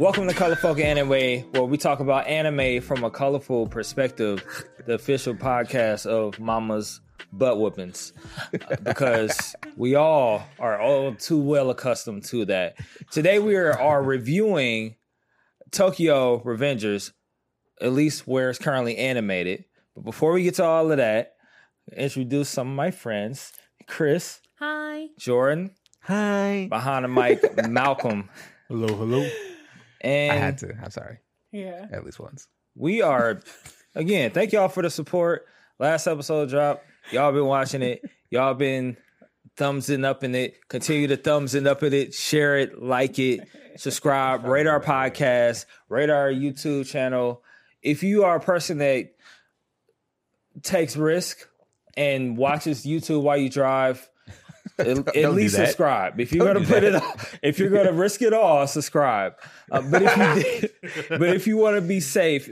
Welcome to Colorful Anime, where we talk about anime from a colorful perspective, the official podcast of Mama's Butt Whoopings. Uh, because we all are all too well accustomed to that. Today we are, are reviewing Tokyo Revengers, at least where it's currently animated. But before we get to all of that, introduce some of my friends Chris, Hi. Jordan, Hi. behind the mic, Malcolm. Hello, hello. And I had to. I'm sorry. Yeah. At least once. we are again thank y'all for the support last episode drop. y'all been watching it y'all been thumbsing up in it continue to thumbsing up in it share it like it subscribe rate our podcast rate our youtube channel if you are a person that takes risk and watches youtube while you drive at, at least subscribe. If you're Don't gonna put it, that. on, if you're gonna risk it all, subscribe. Uh, but if you, did, but if you want to be safe,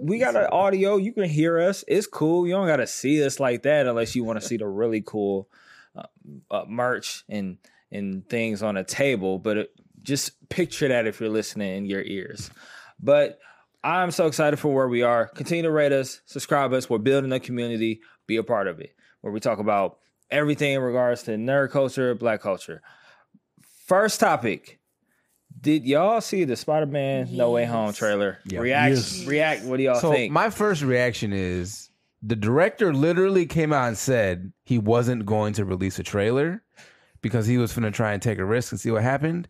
we got an audio. You can hear us. It's cool. You don't got to see us like that unless you want to see the really cool uh, uh, merch and and things on a table. But it, just picture that if you're listening in your ears. But I'm so excited for where we are. Continue to rate us, subscribe us. We're building a community. Be a part of it. Where we talk about everything in regards to nerd culture, black culture. First topic. Did y'all see the Spider-Man No Way Home trailer? Yeah. React, Yes. react. What do y'all So think? my first reaction is the director literally came out and said he wasn't going to release a trailer because he was going to try and take a risk and see what happened.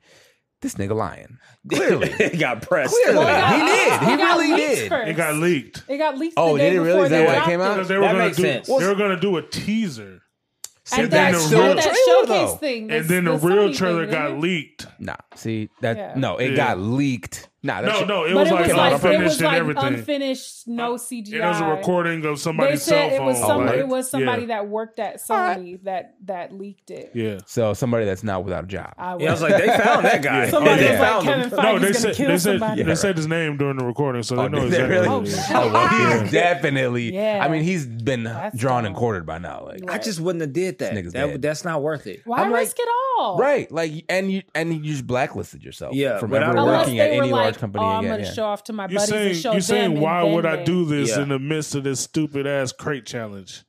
This nigga lying. Clearly. it got pressed. Clearly. Well, He did. He really did. first. It got leaked It got leaked. Oh, the day did it really? before Is that why it came out? because they were gonna makes do sense. they were gonna do a teaser, And And then the show, real that trailer, showcase thing. and then the the real Sony trailer thing, got leaked. Nah. See that Yeah. no, it Yeah. got leaked. Nah, that No, shit- no, it was it like was like it unfinished was and like everything. unfinished, no uh, CGI. It was a recording of They somebody's said cell it phone. was some. like, it was somebody yeah, that worked at Sony that that leaked it. Yeah. So somebody that's not without a job. I Yeah, I was like, they found that guy. Yeah. somebody Yeah. was Found like him. Kevin No, Feige's they gonna said kill they said somebody. they said his name during the recording, so they Oh, know exactly. really? who it is. shit. Oh, well, Yeah. he's definitely. Yeah. I mean, he's been That's drawn and quartered by now. Like, I just wouldn't have did that. This nigga's that dead. that's not worth it. Why risk it all? right? Like, and you and you just blacklisted yourself. Yeah, from ever working at were any like, large company oh, I'm again. gonna yeah. show off to my You're buddies saying and show you're them. saying and why would I do this Yeah. in the midst of this stupid ass crate challenge?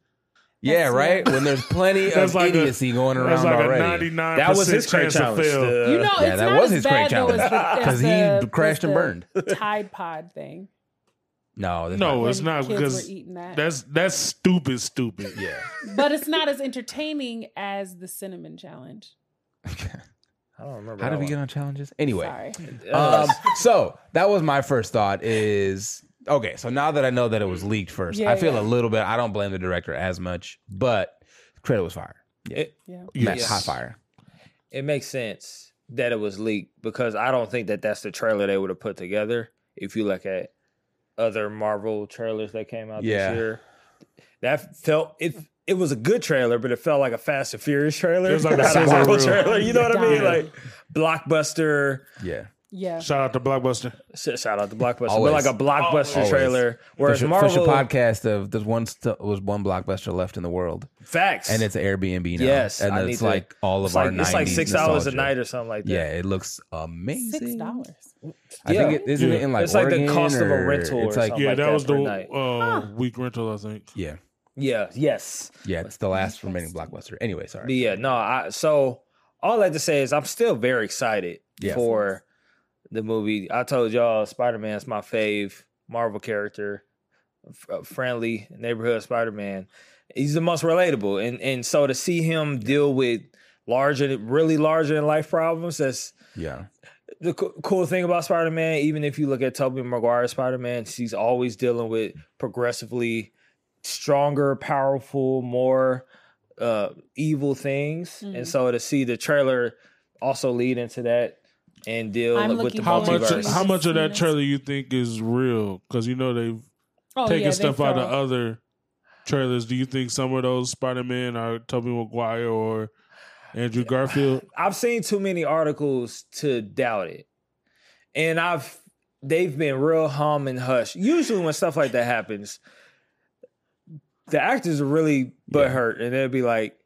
Yeah, That's- right. When there's plenty That's of like a- idiocy going That's around like a already. 99 That was his crate chance to challenge. fail. You know, Yeah, it's that not was as his crate bad though challenge. as the, as 'Cause he the- crashed and burned. Tide Pod thing. No, that's No, not- it's when not kids because were eating that. that's that's stupid, stupid. yeah. but it's not as entertaining as the cinnamon challenge. I don't remember. How did we get on challenges? Anyway, Sorry. Um, so that was my first thought. Is okay. So now that I know that it was leaked first, Yeah, I feel yeah. a little bit. I don't blame the director as much, but credit was fire. Yeah, it, Yeah. Matt, Yes. hot fire. it makes sense that it was leaked because I don't think that that's the trailer they would have put together. If you look at other Marvel trailers that came out Yeah. this year, that felt it. It was a good trailer, but it felt like a Fast and Furious trailer, It was like a not a sizzle Marvel trailer. You know what I mean? Yeah. Like blockbuster. Yeah. Yeah. Shout out to Blockbuster. Shout out to blockbuster, Always. but like a blockbuster Always. trailer. Whereas Fish, Marvel Fish podcast of there's one st- was one blockbuster left in the world, facts, and it's Airbnb now. Yes, and I need it's to- like all of it's our like it's like 90s six hours a night or something like that. Yeah, it looks amazing. Six dollars. I Yeah. think it isn't it in like It's like the Oregon cost of a rental or It's like something. Yeah, that that was per the night. uh, week rental, I think. yeah, Yeah, yes. yeah. It's the last remaining blockbuster. Anyway, sorry. But yeah, no, I so all I have to say is I'm still very excited Yes. for the movie. I told y'all Spider Man's my fave Marvel character, f- uh, friendly neighborhood Spider Man. He's the most relatable, and and so to see him deal with larger, really larger than life problems. That's yeah, the co- cool thing about Spider Man. Even if you look at Tobey Maguire Spider Man, he's always dealing with progressively stronger, powerful, more uh evil things. Mhm. And so to see the trailer also lead into that and deal I'm with the looking How much? to multiverse. it. How much of that trailer you think is real? Because you know they've Oh, taken yeah, stuff out of other trailers. Do you think some of those Spider Man are Tobey Maguire or Andrew Garfield? I've seen too many articles to doubt it. And I've they've been real hum and hush. Usually when stuff like that happens, the actors are really butthurt and they'll be like,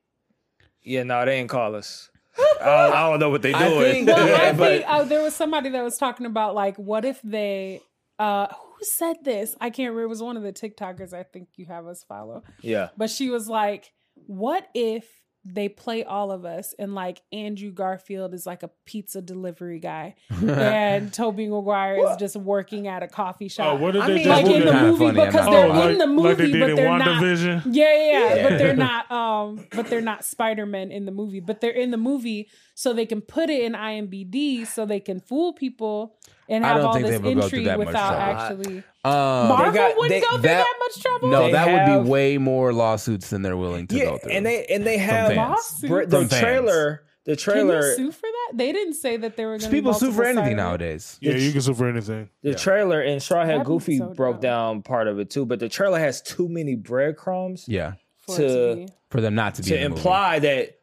Yeah, no, they ain't call us. I, I don't know what they I doing. think- Well, Yeah, I but- think uh, there was somebody that was talking about like, what if they? uh Who said this? I can't remember. It was one of the TikTokers. I think you have us follow. yeah. But she was like, "What if they play all of us and like Andrew Garfield is like a pizza delivery guy and Tobey Maguire is just working at a coffee shop?" Oh, what did I they mean, just like do in the movie funny, because they're gonna lie. in the movie, like they but they're not. Yeah, yeah, yeah, Yeah. but they're not. Um, but they're not Spider Man in the movie. But they're in the movie, so they can put it in IMBD, so they can fool people and I have don't all think this they would go through intrigue that without trouble. actually. Um, Marvel got- wouldn't they- go through that- that, much trouble. no, They that would be way more lawsuits than they're willing to Yeah, go through. and they and they have fans. Lawsuit? br- the From fans. trailer. The Can trailer. you sue for that? They didn't say that they were going to people sue for anything nowadays. Yeah, you can sue for anything. The trailer and Straw Hat Goofy so broke dope. down part of it too, but the trailer has too many breadcrumbs Yeah, to- for them not to be to in the movie. imply that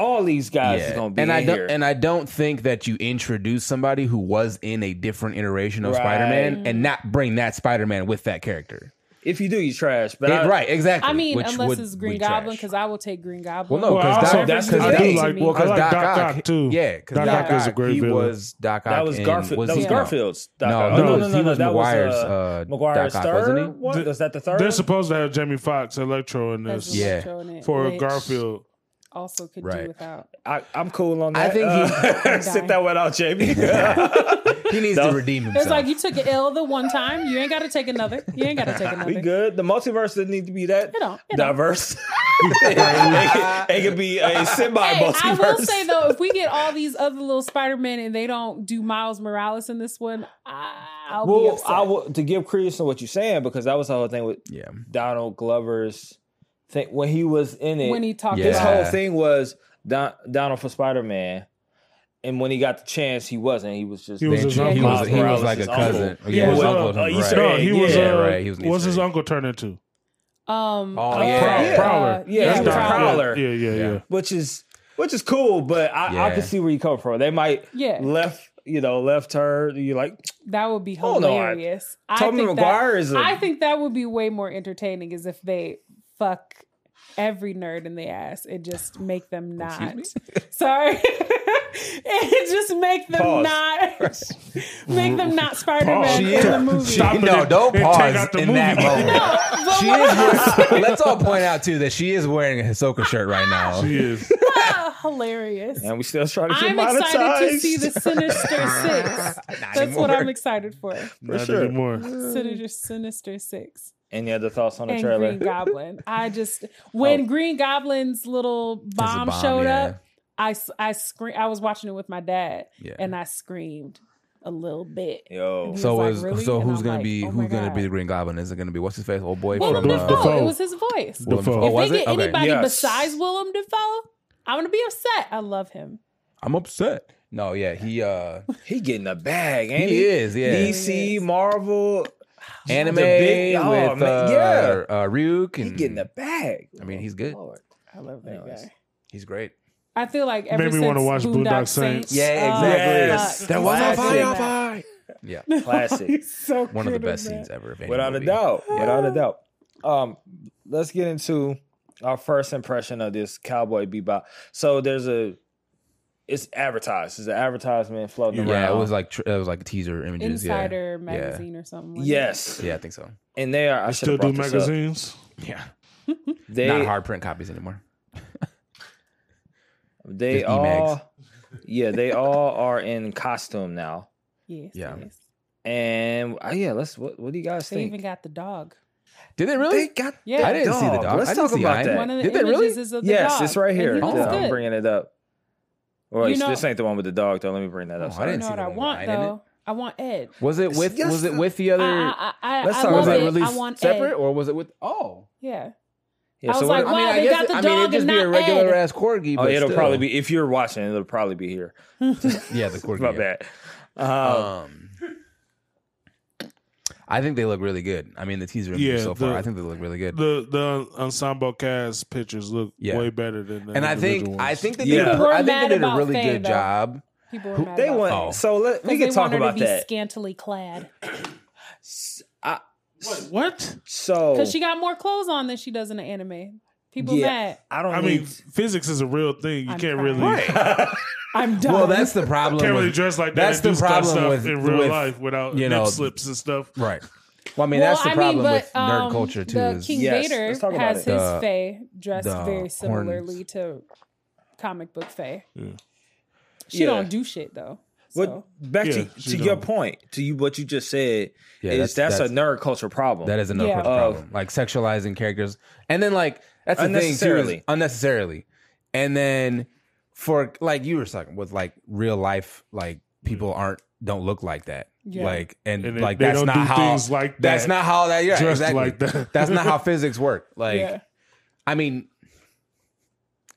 all these guys is gonna be and in I don't here. and I don't think that you introduce somebody who was in a different iteration of Right. Spider-Man and not bring that Spider-Man with that character. if you do, you trash. But Yeah, I, right, exactly. I mean, which unless would it's Green be Goblin, trash. because I will take Green Goblin. well, no, Well, because I Doc, also- that's because I thing. do like, well, because I like Doc, Doc Ock, Ock too. yeah, because Doc Doc, Ock is a great he villain. was Doc Ock. that was in- Garfield. was that was he- Garfield's. Doc No, Ock. no, Oh, no, he was that Maguire's, uh, uh, Maguire's Doc Ock, third wasn't he? one. Was that the third? They're supposed to have Jamie Foxx, Electro in That's this Yeah. Electro in it, for which Garfield. Also, could Right. do without. I, I'm cool on that. I that. think he- uh, sit that one out, Jamie. He needs No. to redeem himself. It's like you took an L the one time. You ain't got to take another. You ain't got to take another. we good. The multiverse doesn't need to be that It don't. It don't. diverse. it, can, it can be a semi Hey, I will say though, if we get all these other little Spider Men and they don't do Miles Morales in this one, I'll be well, upset. I will to give credence to what you're saying because that was the whole thing with yeah, Donald Glover's thing when he was in it. when he talked his about whole thing was Don, Donald for Spider Man, and when he got the chance, he wasn't. He was just He was Then his he, was, he was Morales' like a uncle. cousin. He Yeah, was his a- uncle. a right. Easter No, egg, he was. yeah, uh, right, he was an What's Easter his egg. uncle turn into? um Oh, uh, yeah. Prow- yeah. Prowler. Yeah, That's he was Doc- Prowler. Yeah, yeah, yeah. Yeah. which is which is cool, but I, I Yeah. can see where you come from. They might Yeah. left, you know, left her. You like that would be Hold on. hilarious. I Tobey think Maguire that, is a I think that would be way more entertaining is if they fuck every nerd in the ass and just make them not. Sorry. and just make them Pause. not make them not Spider-Man Pause. in the movie. Stop no, and- don't and pause in movie. that moment. But She is. wearing- let's all point out too that she is wearing a Hisoka shirt right now. He is. Ah, hilarious. and we still trying to get I'm monetized. excited to see the Sinister Six. That's what I'm excited for. Not sure. anymore. Sinister, Sinister Six Any other thoughts on the and trailer? Green Goblin. I just when Oh. Green Goblin's little bomb, bomb, showed yeah. up, I scream. I was watching it with my dad, Yeah. and I screamed a little bit. Yo, So was is like, "Really?" so And who's I'm gonna like, be "Oh my who's gonna God." be the Green Goblin? Is it gonna be what's his face? Old boy Willem from uh, Dafoe. Dafoe. It was his voice. Willem Dafoe. Dafoe. if was they get Okay. anybody Yes. besides Willem Dafoe, I'm gonna be upset. I love him. I'm upset. No, yeah, he uh he getting a bag, ain't he he? is, yeah. DC, Marvel, Anime the big- oh, with man, uh, yeah. uh, Ryuk he and getting a bag. I mean, he's good. Lord. I love that Anyways. guy. He's great. I feel like ever Made me wanna watch Boondock Boondock Saints, Saints. Yeah, oh, exactly. Yes. fuck. There was a He's so fire good in that. fight. Yeah, Classic. He's so one of the good in best that. scenes ever. of any Without a movie. doubt. Without a doubt. Um, let's get into our first impression of this Cowboy Bebop. So there's a, it's advertised. It's an advertisement floating Yeah, around. it was like tr- it was like teaser images. yeah. Insider Yeah. magazine or something. Like yes, Yeah, I think so. and they are. I Still do brought up. magazines. Yeah, They not hard print copies anymore. they Just e-mags. all, yeah, they all are in costume now. Yes, Yeah. yes. And uh, yeah, let's. What, what do you guys They think? They even got the dog. Did they really? They got. Yeah. I didn't see the dog. Let's I didn't talk see about that. One of the Did they images really? is of the yes, dog. it's right here. he was Oh. I'm bringing it up. Well, You know- this ain't the one with the dog though. Let me bring that up. Oh, I Sorry. You didn't know see what I want Ryan in it. though? I want Ed. Was it with Yes, was it the- with the other? I, I, I, Let's talk love was about it it. released I want separate Ed. or was it with? Oh, Yeah. Yeah, I was so like, what- wow, they got the I dog mean, it'd just and be a not regular Ed. ass corgi. Oh, but it'll still. probably be if you're watching. It'll probably be here. yeah, the corgi. My yeah. bad. Um, Um, I think they look really good. I mean, the teaser images Yeah, so far, I think they look really good. The the ensemble cast pictures look Yeah. way better than the and I think individual I ones. think they Yeah. did. A, I think they did a really good though. job. People were Who- mad they about want. Oh. So let we Because can they talk about to be that. scantily clad I, what? so because she got more clothes on than she does in the anime. People yeah, mad. I don't I need. mean, physics is a real thing. You I'm can't crying. really I'm done. Well, that's the problem. can't really dress like that. That's and the do stuff- problem stuff with in real with- life without you nip know- slips and stuff. Right. Well, I mean, well, that's the I problem mean, but, with nerd um, culture too. The Is King Yes, Vader let's talk about has it. his The- Faye dressed the very similarly horns. to comic book Faye. Yeah. She Yeah. don't do shit though. But So. back Yeah, to, to your point, to you what you just said Yeah, is that's- that's, that's- a nerd culture problem. that is a nerd Yeah. culture Uh, problem. Like sexualizing characters, and then like that's the thing too. Is Unnecessarily. unnecessarily, and then for like you were talking with like real life, like people aren't don't look like that. Yeah. Like and, And they- like they that's don't not do how things like that's that, not how that yeah dressed exactly like that. that's not how physics work. Like yeah. I mean,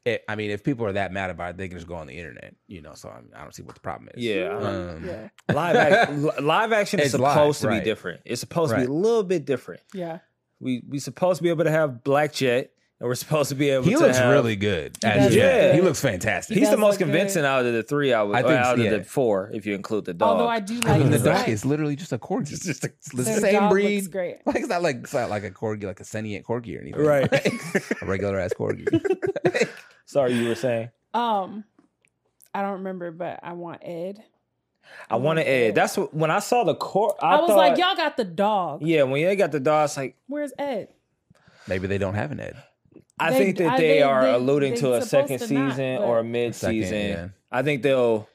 it, I mean, if people are that mad about it, they can just go on the internet, you know. So I'm, I don't see what the problem is. Yeah. Um, yeah. live action, live action is It's live, supposed to right. be different. It's supposed to Right. be a little bit different. Yeah. We we supposed to be able to have Black Jet, and we're supposed to be able He to looks have, really good. He as does Jet. look he looks fantastic. He's the most look good. convincing out of the three. I would, I think- out of yeah. the four, if you include the dog. Although I do I like mean, the his dog wife. is literally just a corgi. It's just a- It's the Their same dog breed. looks great. Like it's not like it's not like a corgi, like a sentient corgi or anything. Right. Like, a regular ass corgi. Sorry, you were saying. Um, I don't remember, but I want Ed. I want to add. That's what, when I saw the court. I, I, was thought- like, y'all got the dog. Yeah, when they got the dog, it's like Where's Ed? Maybe they don't have an Ed. I They- think that they, they- are they- alluding to a second to not, season but- or a mid season. Yeah. I think they'll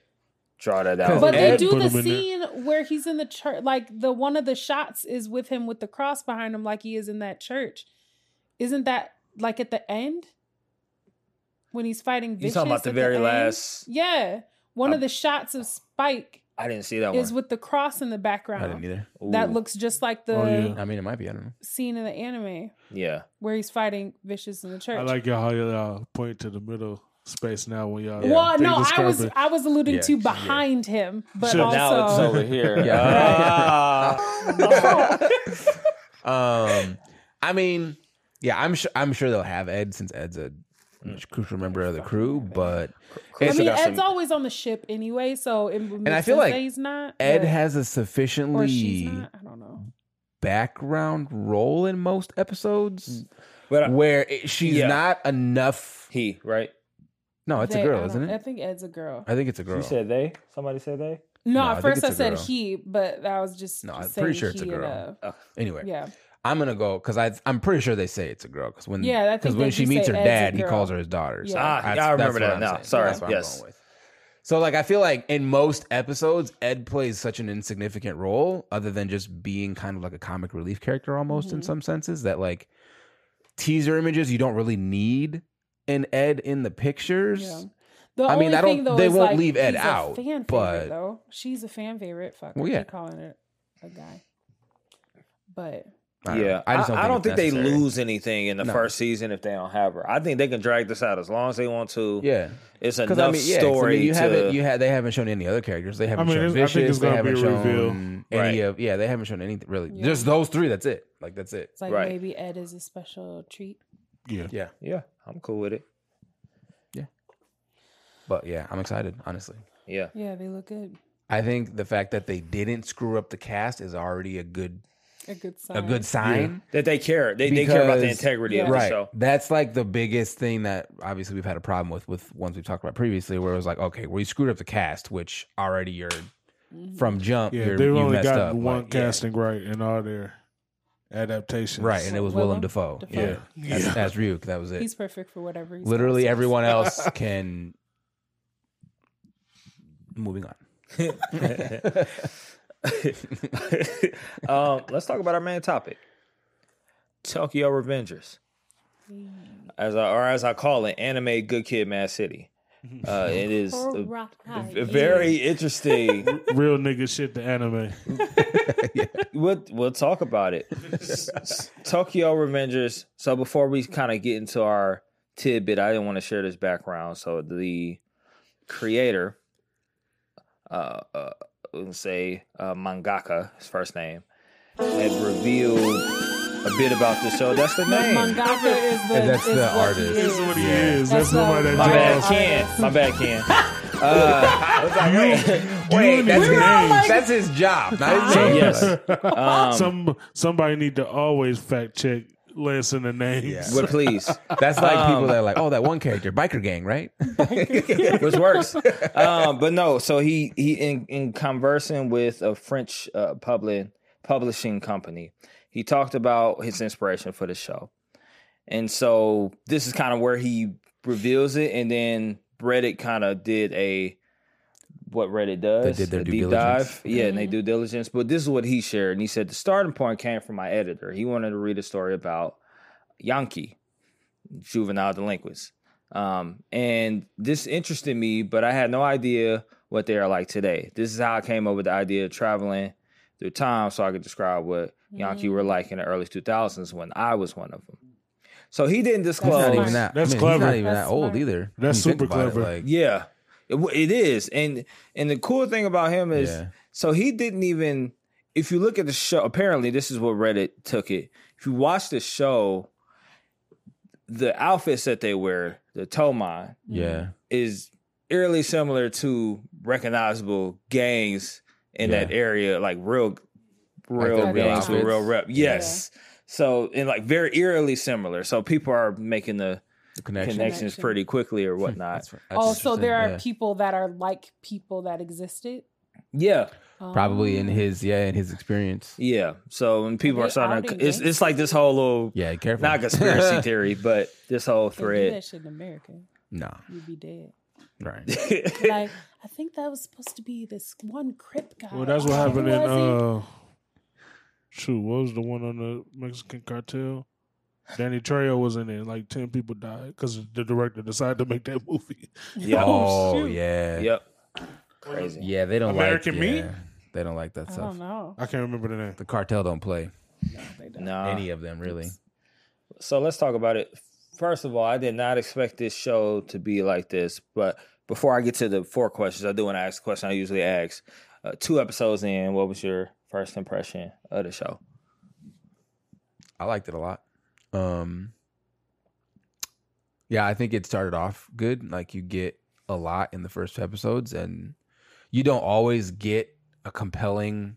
draw that out. But Ed they do the him in there. scene where he's in the church. Like the one of the shots is with him with the cross behind him, like he is in that church. Isn't that like at the end when he's fighting? you Vicious talking about the very end? last? Yeah, one Um, of the shots of Spike I didn't see that is one. with the cross in the background. I didn't either. That Ooh, looks just like the Oh, yeah. I mean, it might be. I don't know. scene in the anime yeah. where he's fighting Vicious in the church. I like y'all how y'all point to the middle space now when y'all. Yeah. well, they no, I describe was it. I was alluding Yeah, to yeah. behind him, but Sure. also now it's over here. Yeah. Ah. Um, I mean, yeah, I'm sure. I'm sure they'll have Ed since Ed's a Mm. crucial member of the crew. But I mean, Ed's some- always on the ship anyway, so it would make I feel sense like he's not. Ed but- has a or she's sufficiently not. I don't know. background role in most episodes but I- where it, she's Yeah. not enough. he right. No, it's They- a I girl, isn't isn't I think Ed's a girl. I think it's a girl. You said they. Somebody said they. No, No, at think first I said girl. he, but that was just No, I'm saying pretty sure it's a he girl. a- Anyway, yeah, I'm gonna go because I I'm pretty sure they say it's a girl because when Yeah, I think because when she meets her dad, he calls her his daughter. So Yeah. Ah, that's- yeah, I remember that I'm now. Sorry, That's what I'm yes. going with. So like I feel like in most episodes, Ed plays such an insignificant role, other than just being kind of like a comic relief character almost in Mhm. some senses. That like teaser images, you don't really need an Ed in the pictures. yeah. The I mean, only I don't- thing, though, they won't like, leave Ed out, fan favorite, but- though she's a fan favorite. Fuck, Well, I yeah. keep calling it a guy, but I don't know. yeah, I, just I don't it's think they lose anything in the No. first season if they don't have her. I think they can drag this out as long as they want to. Yeah, It's enough because I mean, yeah, 'cause, I story mean, you to. haven't you had they haven't shown any other characters. They haven't mean, shown it's- I think Vicious. it's They gonna be haven't a reveal. shown any Right. of yeah. They haven't shown anything really. Yeah. Just those three. That's it. Like that's it. it's like Right. maybe Ed is a special treat. Yeah. Yeah, yeah, I'm cool with it. Yeah, but yeah, I'm excited. Honestly, Yeah, Yeah, they look good. I think the fact that they didn't screw up the cast is already a good A good sign. a good sign. that they care. They, they care about the Because- integrity of Yeah. the Right. show. That's like the biggest thing that obviously we've had a problem with with ones we've talked about previously, where it was like, okay, we screwed up the cast, which already you're from jump. Yeah, you're, they've you only messed got up. one Like, yeah. casting right in all their adaptations. Right, and it was Willem Willem Dafoe. Dafoe. Yeah, as, as Ryuk. That was it. He's perfect for whatever. He's Literally supposed everyone else can. Moving on. um, let's talk about our main topic: Tokyo Revengers, as I, or as I call it, anime Good Kid, Mad City. Uh, it is a, a very interesting. Real nigga shit. The anime. we'll we'll talk about it. S- s- Tokyo Revengers. So before we kind of get into our tidbit, I didn't want to share this background. So the creator, uh, uh let's say uh, mangaka, his first name, had revealed a bit about the show. That's the No, name. mangaka is the, That's is the what artist. he That's is. what he Yeah. is. That's, That's somebody a- My bad, draws. Ken. My bad, Ken. Uh, like, wait, Wait, that's his, like- that's his job. Not his so name. yes, um, Some somebody need to always fact check Lance in the names. Yeah. But please, That's like Um, people that are like, oh, that one character, biker gang, right? which works. Um, but no, so he he in, in conversing with a French uh, public publishing company, he talked about his inspiration for the show, and so this is kind of where he reveals it, and then Reddit kind of did a what Reddit does. They did their due deep diligence. dive. Yeah, and they do diligence. But this is what he shared, and he said the starting point came from my editor. He wanted to read a story about Yankee, juvenile delinquents. Um, and this interested me, but I had no idea what they are like today. This is how I came up with the idea of traveling through time so I could describe what Yankee were like in the early 2000s when I was one of them. So he didn't He's disclose. not even that. That's I mean, clever. He's not even That's that old smart. either. That's When you think super about it, clever. like, Yeah, it, it is, and and the cool thing about him is, Yeah. so he didn't even. If you look at the show, apparently this is what Reddit took it. If you watch the show, the outfits that they wear, the Toman, yeah, is eerily similar to recognizable gangs in Yeah. that area, like real, real their real gangs with real rep. Yes. So and like very eerily similar. So people are making the the connection. connections Connection. pretty quickly or whatnot. That's, that's Oh, so there are yeah. people that are like people that existed. yeah. probably in Oh. his yeah in his experience. Yeah. So when people Are are starting to, it's it's like this whole little Yeah, careful. not conspiracy theory, but this whole They do thread. that shit in America. no, You'd be dead. right. Like, I think that was supposed to be this one Crip guy. Well, that's what happened who in uh shoot, what was the one on the Mexican cartel? Danny Trejo was in it. Like ten people died because the director decided to make that movie. yeah. Oh, shoot. yeah, Yep. Crazy. yeah. They don't American like Meat? yeah, They don't like that? I stuff. don't know. I can't remember the name. The cartel don't play They don't. Nah. any of them really. So let's talk about it. First of all, I did not expect this show to be like this. But before I get to the four questions, I do want to ask a question I usually ask. Uh, two episodes in, what was your first impression of the show? I liked it a lot. Um, yeah, I think it started off good. Like you get a lot in the first two episodes, and you don't always get a compelling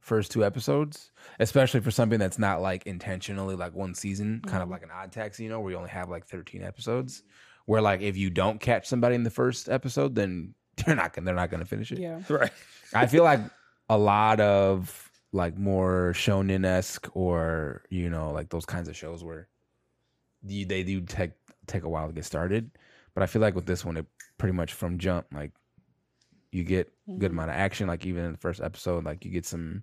first two episodes, especially for something that's not like intentionally like one season, kind of like an odd tax, you know, where you only have like 13 episodes. Where like if you don't catch somebody in the first episode, then they're not gonna they're not gonna finish it. Yeah. Right. I feel like a lot of like more shonen esque or you know like those kinds of shows where you, they do take take a while to get started, but I feel like with this one, it pretty much from jump like you get good amount of action. Like even in the first episode, like you get some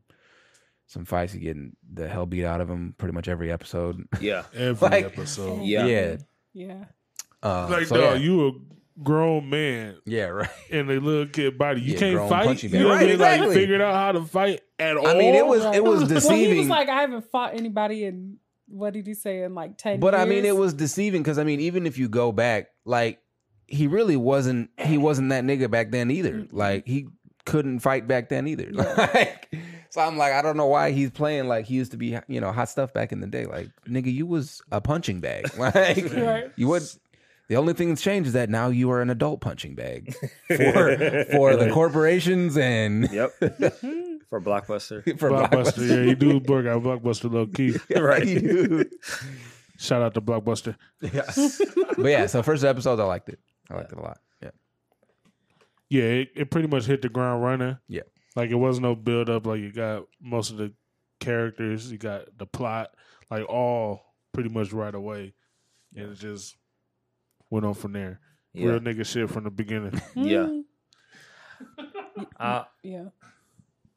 some fights, you get the hell beat out of them pretty much every episode. Yeah. Every Like- episode. Yeah. yeah, Yeah. uh, Like, so, dog, yeah. you a grown man yeah, right. in a little kid body. You Yeah, can't fight. You know bag. what I mean? Right, Like exactly. figured out how to fight at all. I mean, it was it was Well, he deceiving. was like, I haven't fought anybody in what did he say in like ten? But I mean, it was deceiving because I mean, even if you go back, like he really wasn't. He wasn't that nigga back then either. Like he couldn't fight back then either. Like, so I'm like, I don't know why he's playing like he used to be, you know, hot stuff back in the day. Like, nigga, you was a punching bag. Like, Right. you would. The only thing that's changed is that now you are an adult punching bag for for the corporations and Yep. For Blockbuster. for Blockbuster. Yeah, you do work out Blockbuster low key. right? You do. Shout out to Blockbuster. Yes, but yeah, so first episode, I liked it. I liked it a lot. Yeah. Yeah, it, it pretty much hit the ground running. Yeah. Like it was no build up. Like you got most of the characters, you got the plot, like all pretty much right away, and it just went on from there. Yeah. Real nigga shit from the beginning. Yeah. Mm, Uh, yeah.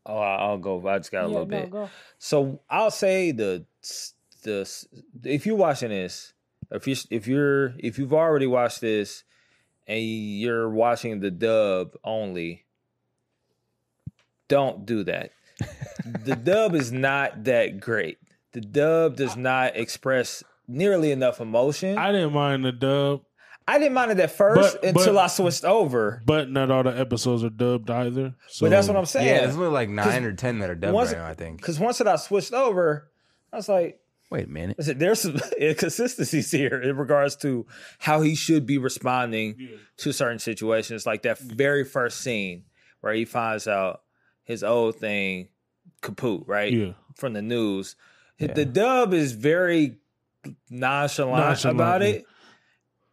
oh, I'll go. I just got a yeah, little no, bit. go. So I'll say the the if you're watching this, if you if you're if you've already watched this and you're watching the dub only, don't do that. the dub is not that great. The dub does not express nearly enough emotion. I, I didn't mind the dub, didn't mind it at first But- until but- I switched over. but not all the episodes are dubbed either. So But that's what I'm saying. Yeah, there's only like nine or ten that are dubbed once- right now. I think. Because once that I switched over, I was like, Wait a minute. Listen, there's some inconsistencies here in regards to how he should be responding to certain situations. Like that very first scene where he finds out his old thing kaput, right? Yeah. From the news. The dub is very nonchalant, Nonchalant, about yeah. it.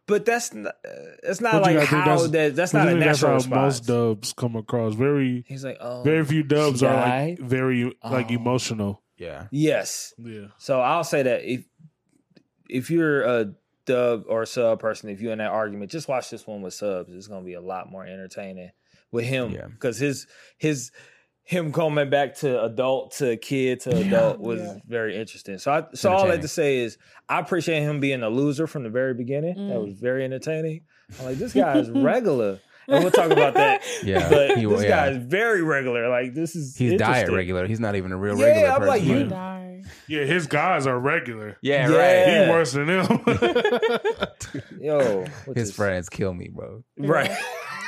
But that's not, uh, it's not like gotta how that's- that that's But not I a think that's how response. most dubs come across. Very, He's like, oh, very few dubs are like died? very like Oh. emotional. Yeah. yes. Yeah, So I'll say that if if you're a dub or sub person, if you're in that argument, just watch this one with subs. It's gonna be a lot more entertaining with him Yeah. because his his him coming back to adult to kid to adult was Yeah. very interesting. So I so all I had to say is I appreciate him being a loser from the very beginning. That Mm. was very entertaining. I'm like, this guy is regular. And we'll talk about that. Yeah. But He- this yeah. guy is very regular. Like this is He's diet regular. He's not even a real Yeah, regular I'm person. like, you- man. Yeah. His guys are regular. Yeah, Yeah. right. He worse than them. Yo, His this? friends kill me, bro. Right.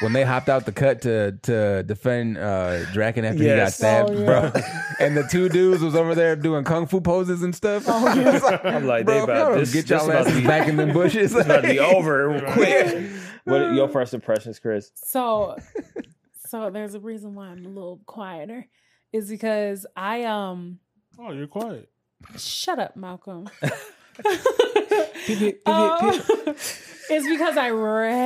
When they hopped out the cut to to defend uh Draken after he got stabbed, Oh, yeah. bro, and the two dudes was over there doing kung fu poses and stuff. Oh, yeah. I'm like, bro, they about y'all this, get this y'all about to asses be, back in the bushes. this about to be over quick. What are your first impressions, Chris? So, so there's a reason why I'm a little quieter, is because I um oh, you're quiet. shut up, Malcolm. Peep. it's because I read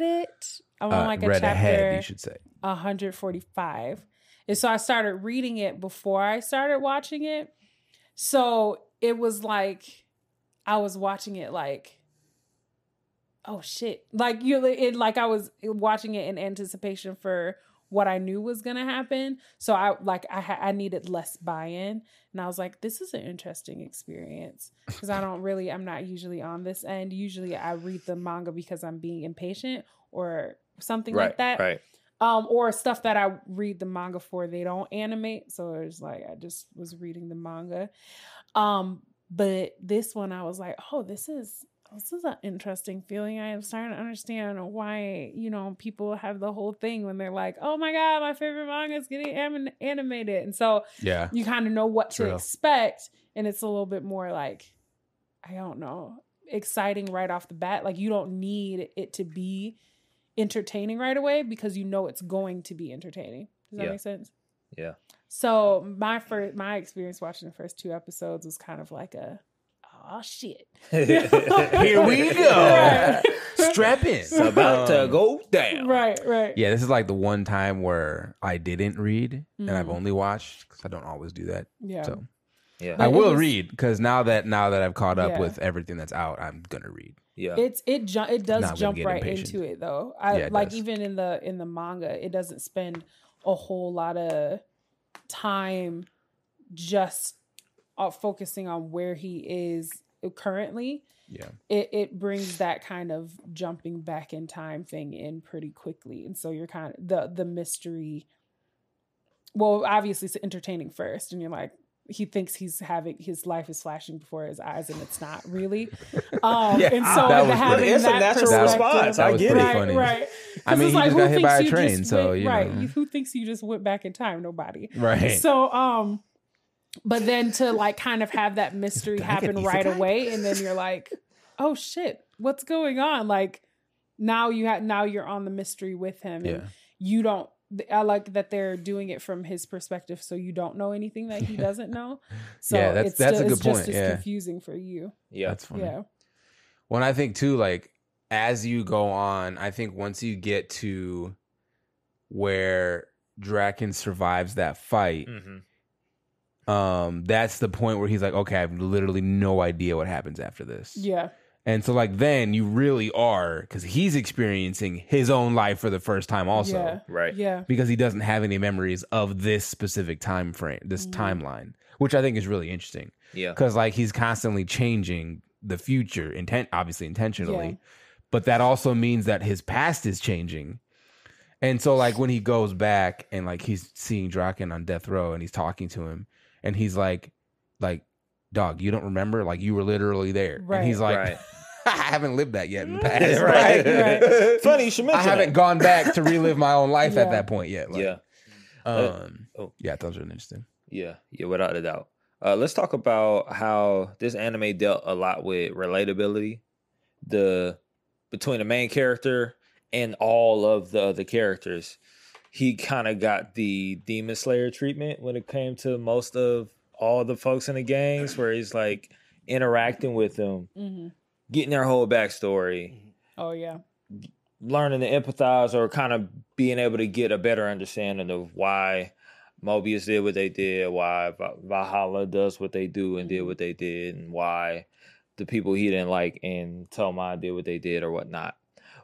it. I'm on Uh, like a read chapter ahead, you should say. 145. And so I started reading it before I started watching it. So it was like I was watching it like oh shit. Like you it like I was watching it in anticipation for what I knew was going to happen. So I like I ha- I needed less buy-in and I was like this is an interesting experience because I don't really I'm not usually on this end. Usually I read the manga because I'm being impatient or something like that Right. um or stuff that i read the manga for they don't animate so it's like i just was reading the manga um but this one i was like oh this is this is an interesting feeling. I am starting to understand why you know people have the whole thing when they're like oh my god my favorite manga is getting anim- animated. And so Yeah, you kind of know what to expect and it's a little bit more like i don't know exciting right off the bat. Like you don't need it to be entertaining right away because you know it's going to be entertaining. Does that Yeah. make sense? Yeah. so my first my experience watching the first two episodes was kind of like a oh shit here we go. Strap in. It's about to Um, go down. right right Yeah, this is like the one time where I didn't read and I've Mhm. only watched because I don't always do that. yeah So Yeah. I But it will was- read because now that now that I've caught up Yeah. with everything that's out, I'm gonna read. Yeah. it's it ju- it does Not jump right impatient. into it though i Yeah, it like does. even in the in the manga it doesn't spend a whole lot of time just uh, focusing on where he is currently Yeah. it, it brings that kind of jumping back in time thing in pretty quickly and so you're kind of the the mystery well obviously it's entertaining first and you're like he thinks he's having his life is flashing before his eyes and it's not really um Yeah, and so that was having. It's a natural response. That I get it. right, funny. right. I mean, it's he like, just who got hit thinks by a train, so, went- right. know. Who thinks you just went back in time? Nobody. Right. So, um, but then to like kind of have that mystery Did I get happen right away, and then you're like, oh shit, what's going on? Like now you have now you're on the mystery with him, and you don't. I like that they're doing it from his perspective, so you don't know anything that he doesn't know. So Yeah, that's- it's that's still, a it's good just point, as yeah. confusing for you. Yeah. That's funny. Yeah. When I think too, like as you go on, I think once you get to where Draken survives that fight, Mhm. Um, that's the point where he's like, okay, I have literally no idea what happens after this. Yeah. And so like then you really are because he's experiencing his own life for the first time also. Yeah. Right. Yeah. Because he doesn't have any memories of this specific time frame, this Mhm. timeline, which I think is really interesting. Yeah. because like he's constantly changing the future intent obviously intentionally Yeah. but that also means that his past is changing and so like when he goes back and like he's seeing Draken on death row and he's talking to him and he's like like dog you don't remember like you were literally there and he's like Right. I haven't lived that yet in the past right. right. Funny you should I haven't that. gone back to relive my own life Yeah. at that point yet like, Yeah. um oh. yeah that was really interesting Yeah, yeah, without a doubt. Uh, let's talk about how this anime dealt a lot with relatability, the between the main character and all of the other characters. He kind of got the Demon Slayer treatment when it came to most of all the folks in the gangs, where he's like interacting with them, hmm getting their whole backstory, Oh yeah. learning to empathize or kind of being able to get a better understanding of why Mobius did what they did, why Valhalla does what they do and did what they did, and why the people he didn't like in Toman did what they did or whatnot.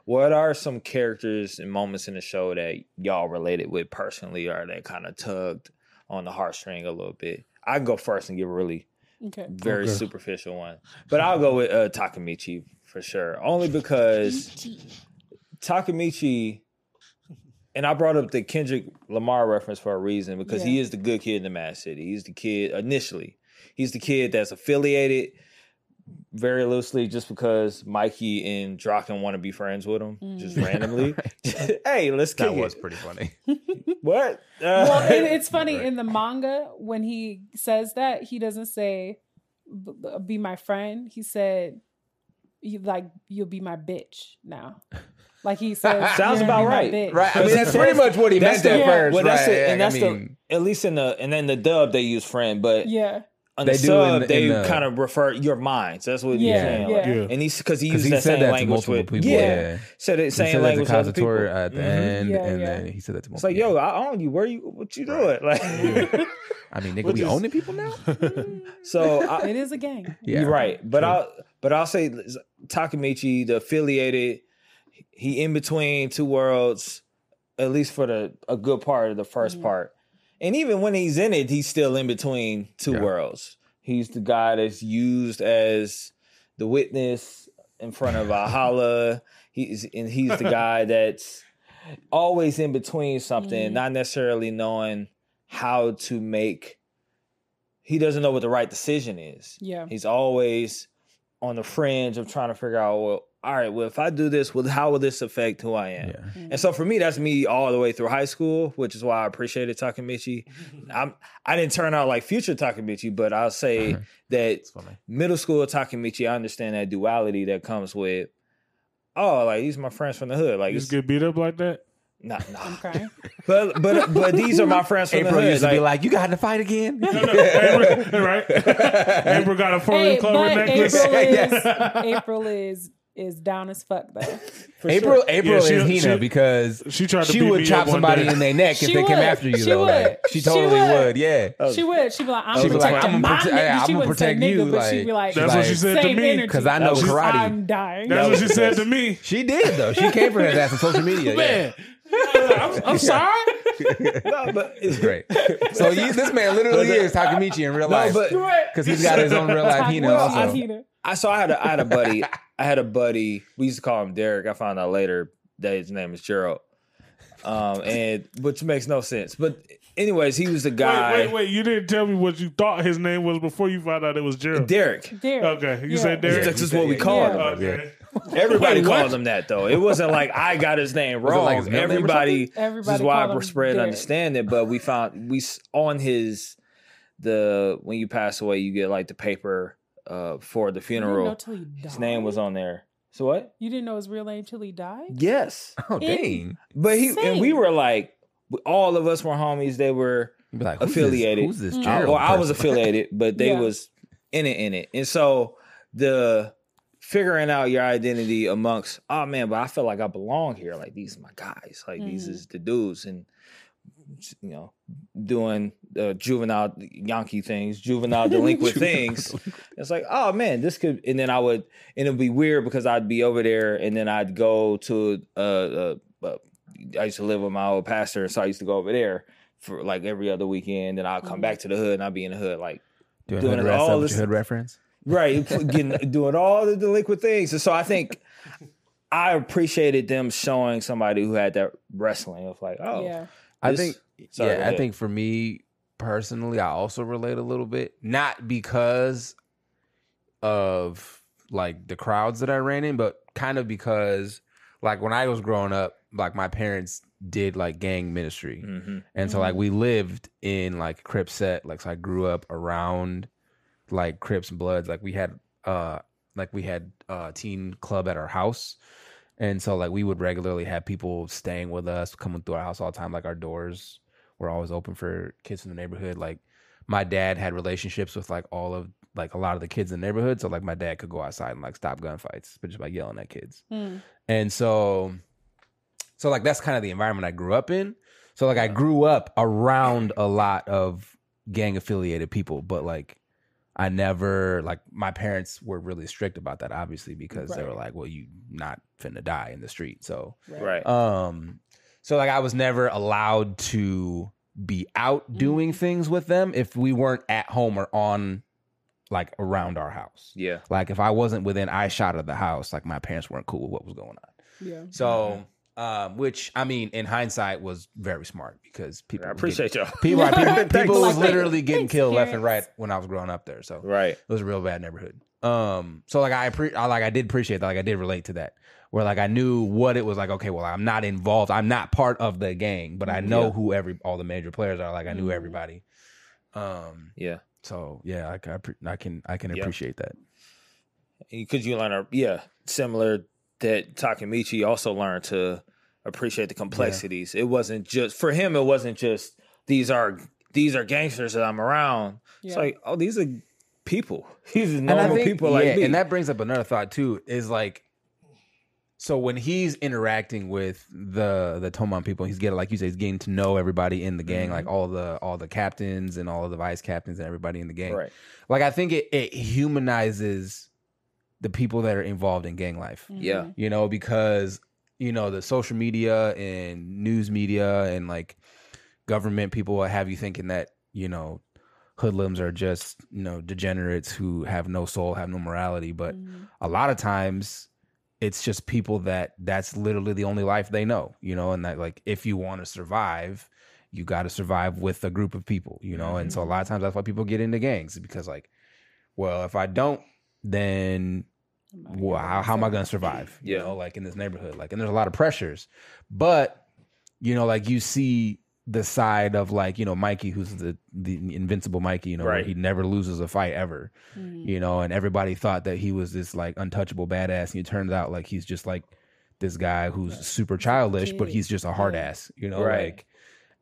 What are some characters and moments in the show that y'all related with personally or that kind of tugged on the heartstring a little bit? I can go first and give a really Okay. very Okay. superficial one. But I'll go with uh, Takemichi for sure. Only because Takemichi, and I brought up the Kendrick Lamar reference for a reason because he is the good kid in the Mad City. He's the kid initially. He's the kid that's affiliated very loosely just because Mikey and Draken want to be friends with him just Mm. randomly. hey, let's kick That was it. pretty funny. What? Uh, well, it, it's funny Right. in the manga when he says that he doesn't say "B- b- "be my friend." He said, "You like you'll be my bitch now." Like he says, Sounds about right. Right. I mean, that's That's- pretty much what he that's meant the- at yeah. first. well, that's right? it, and I that's mean, the at least in the and then the dub they use friend, but Yeah, on They the do sub in they in the- kind of refer your mind. So That's what he's Yeah, saying. yeah. Like, Yeah. And he's because he 'cause used he that said same that to language multiple with people. yeah, Yeah. said it He same said that to language with people. Kazutora at the Mhm. end, Yeah, and yeah. then he said that to multiple. It's multiple like, yo, I own you. Where you? What you doing? Like, I mean, nigga, Which we is- owning people now. so I, it is a gang. Yeah. You're right, but True. I'll but I'll say Takemichi, the affiliated, he in between two worlds, at least for the a good part of the 1st Mhm. part, and even when he's in it, he's still in between two Yeah. worlds. He's the guy that's used as the witness in front of Valhalla. He's and he's the guy that's always in between something, Mhm. not necessarily knowing how to make. He doesn't know what the right decision is. Yeah, He's always on the fringe of trying to figure out, well, all right, well, if I do this, well, how will this affect who I am? Yeah. And so for me, that's me all the way through high school, which is why I appreciated Takemichi. I'm I didn't turn out like future Takemichi, but I'll say Uh-huh. that middle school Takemichi, I understand that duality that comes with, oh, like these are my friends from the hood. Like You just get beat up like that? nah, I'm nah. crying. But but but these are my friends from April the hood. used to be Like, like, "You got to fight again." April, right? April got a four hey, leaf clover but necklace. April is April is is down as fuck though. for April, sure. April Yeah, she- is Hina she- because She tried to she would chop somebody day. in their neck if She they came after you. She though, would. like, she She totally would. would. Yeah. Oh, She would. She'd be like, "I'm She'd be like, protecting "I'm my prote- nigga." yeah, I'ma say protect nigga, you, but she'd be like, That's what she said to me. because I know That was- karate. I'm dying. That's what she said to me. She did though. She came for his ass on social media. Yeah. Man, I'm, I'm sorry. no, but It's great. So you, this man literally is Takemichi in real life because he's got his own real life Hina Well, also. I'm Hina. I so I had a I had a buddy. I had a buddy. We used to call him Derek. I found out later that his name is Gerald. Um, and which makes no sense. But anyways, he was the guy. Wait, wait, wait. You didn't tell me what you thought his name was before you found out it was Gerald. Derek. Derek. Okay, you Yeah. said Derek. That's just what we called Yeah. him. Okay. Everybody Wait, called him that though. It wasn't like I got his name wrong. like his middle name or Everybody. something? Everybody this is why I spread Derek. understand it. But we found we on his the when you pass away, you get like the paper uh for the You didn't know funeral. till he died. His name was on there. So what? You didn't know his real name till he died. Yes. Oh dang! But he and we were like, all of us were homies. They were, like, who's Affiliated. This, who's this Mm. Gerald? or I was affiliated, but they Yeah. was in it, in it. And so the figuring out your identity amongst, oh man, but I feel like I belong here. Like these are my guys. Like these Mhm. is the dudes, and you know, doing uh, juvenile Yankee things, juvenile delinquent things. It's like, oh man, this could, and then I would, and it'd be weird because I'd be over there, and then I'd go to, uh, uh, uh I used to live with my old pastor, so I used to go over there for like every other weekend, and I'll come back to the hood, and I'd be in the hood, like Doing, doing hood, all up with this- hood reference. right, getting doing all the delinquent things, and so I think I appreciated them showing somebody who had that wrestling of like, oh, Yeah. I this- think sorry, yeah, I think for me personally, I also relate a little bit, not because of like the crowds that I ran in, but kind of because like when I was growing up, like my parents did like gang ministry. Mhm. And so like we lived in like Crip set. Like so I grew up around like Crips and Bloods. Like we had uh like we had uh teen club at our house. And so like we would regularly have people staying with us, coming through our house all the time. Like our doors were always open for kids in the neighborhood. Like my dad had relationships with like all of like a lot of the kids in the neighborhood. So like my dad could go outside and like stop gunfights, but just by yelling at kids. Hmm. And so, so like that's kind of the environment I grew up in. So like I grew up around a lot of gang affiliated people, but like I never like my parents were really strict about that, obviously, because they were like, "Well, you not finna die in the street." So, Right. um, so like I was never allowed to be out doing things with them if we weren't at home or on like around our house. yeah. Like if I wasn't within eye shot of the house, like my parents weren't cool with what was going on. Yeah. So, um, which I mean, in hindsight, was very smart because people I was getting- appreciate y'all. people. right, people, people was literally getting thanks, killed left and right when I was growing up there. So Right. it was a real bad neighborhood. Um, so like I, appre- I like I did appreciate that. Like I did relate to that. Where like I knew what it was like. Okay, well I'm not involved. I'm not part of the gang, but I know Yeah. who every all the major players are. Like I knew Mhm. everybody. Um. Yeah. So yeah, I, can- I, pre- I can I can Yeah. appreciate that. Because you learn, a, yeah, similar that Takemichi also learned to appreciate the complexities. It wasn't just for him. It wasn't just these are these are gangsters that I'm around. It's like oh, these are people. These are normal think- people yeah, like me. And that brings up another thought too. Is like, so when he's interacting with the the Toman people, he's getting like you say, he's getting to know everybody in the gang, mm-hmm. like all the all the captains and all of the vice captains and everybody in the gang. right. Like I think it it humanizes the people that are involved in gang life. Yeah. You know, because you know the social media and news media and like government people will have you thinking that you know hoodlums are just you know degenerates who have no soul, have no morality. But Mhm. a lot of times, it's just people that that's literally the only life they know. You know, and that like if you want to survive. You got to survive with a group of people, you know, and so a lot of times that's why people get into gangs because, like, well, if I don't, then well, how, how am I going to survive? You Yeah. know, like in this neighborhood, like, and there's a lot of pressures, but you know, like you see the side of like you know Mikey, who's the the invincible Mikey, you know, where Right. he never loses a fight ever, Mhm. you know, and everybody thought that he was this like untouchable badass, and it turns out like he's just like this guy who's super childish, but he's just a hard ass, you know, Right. like.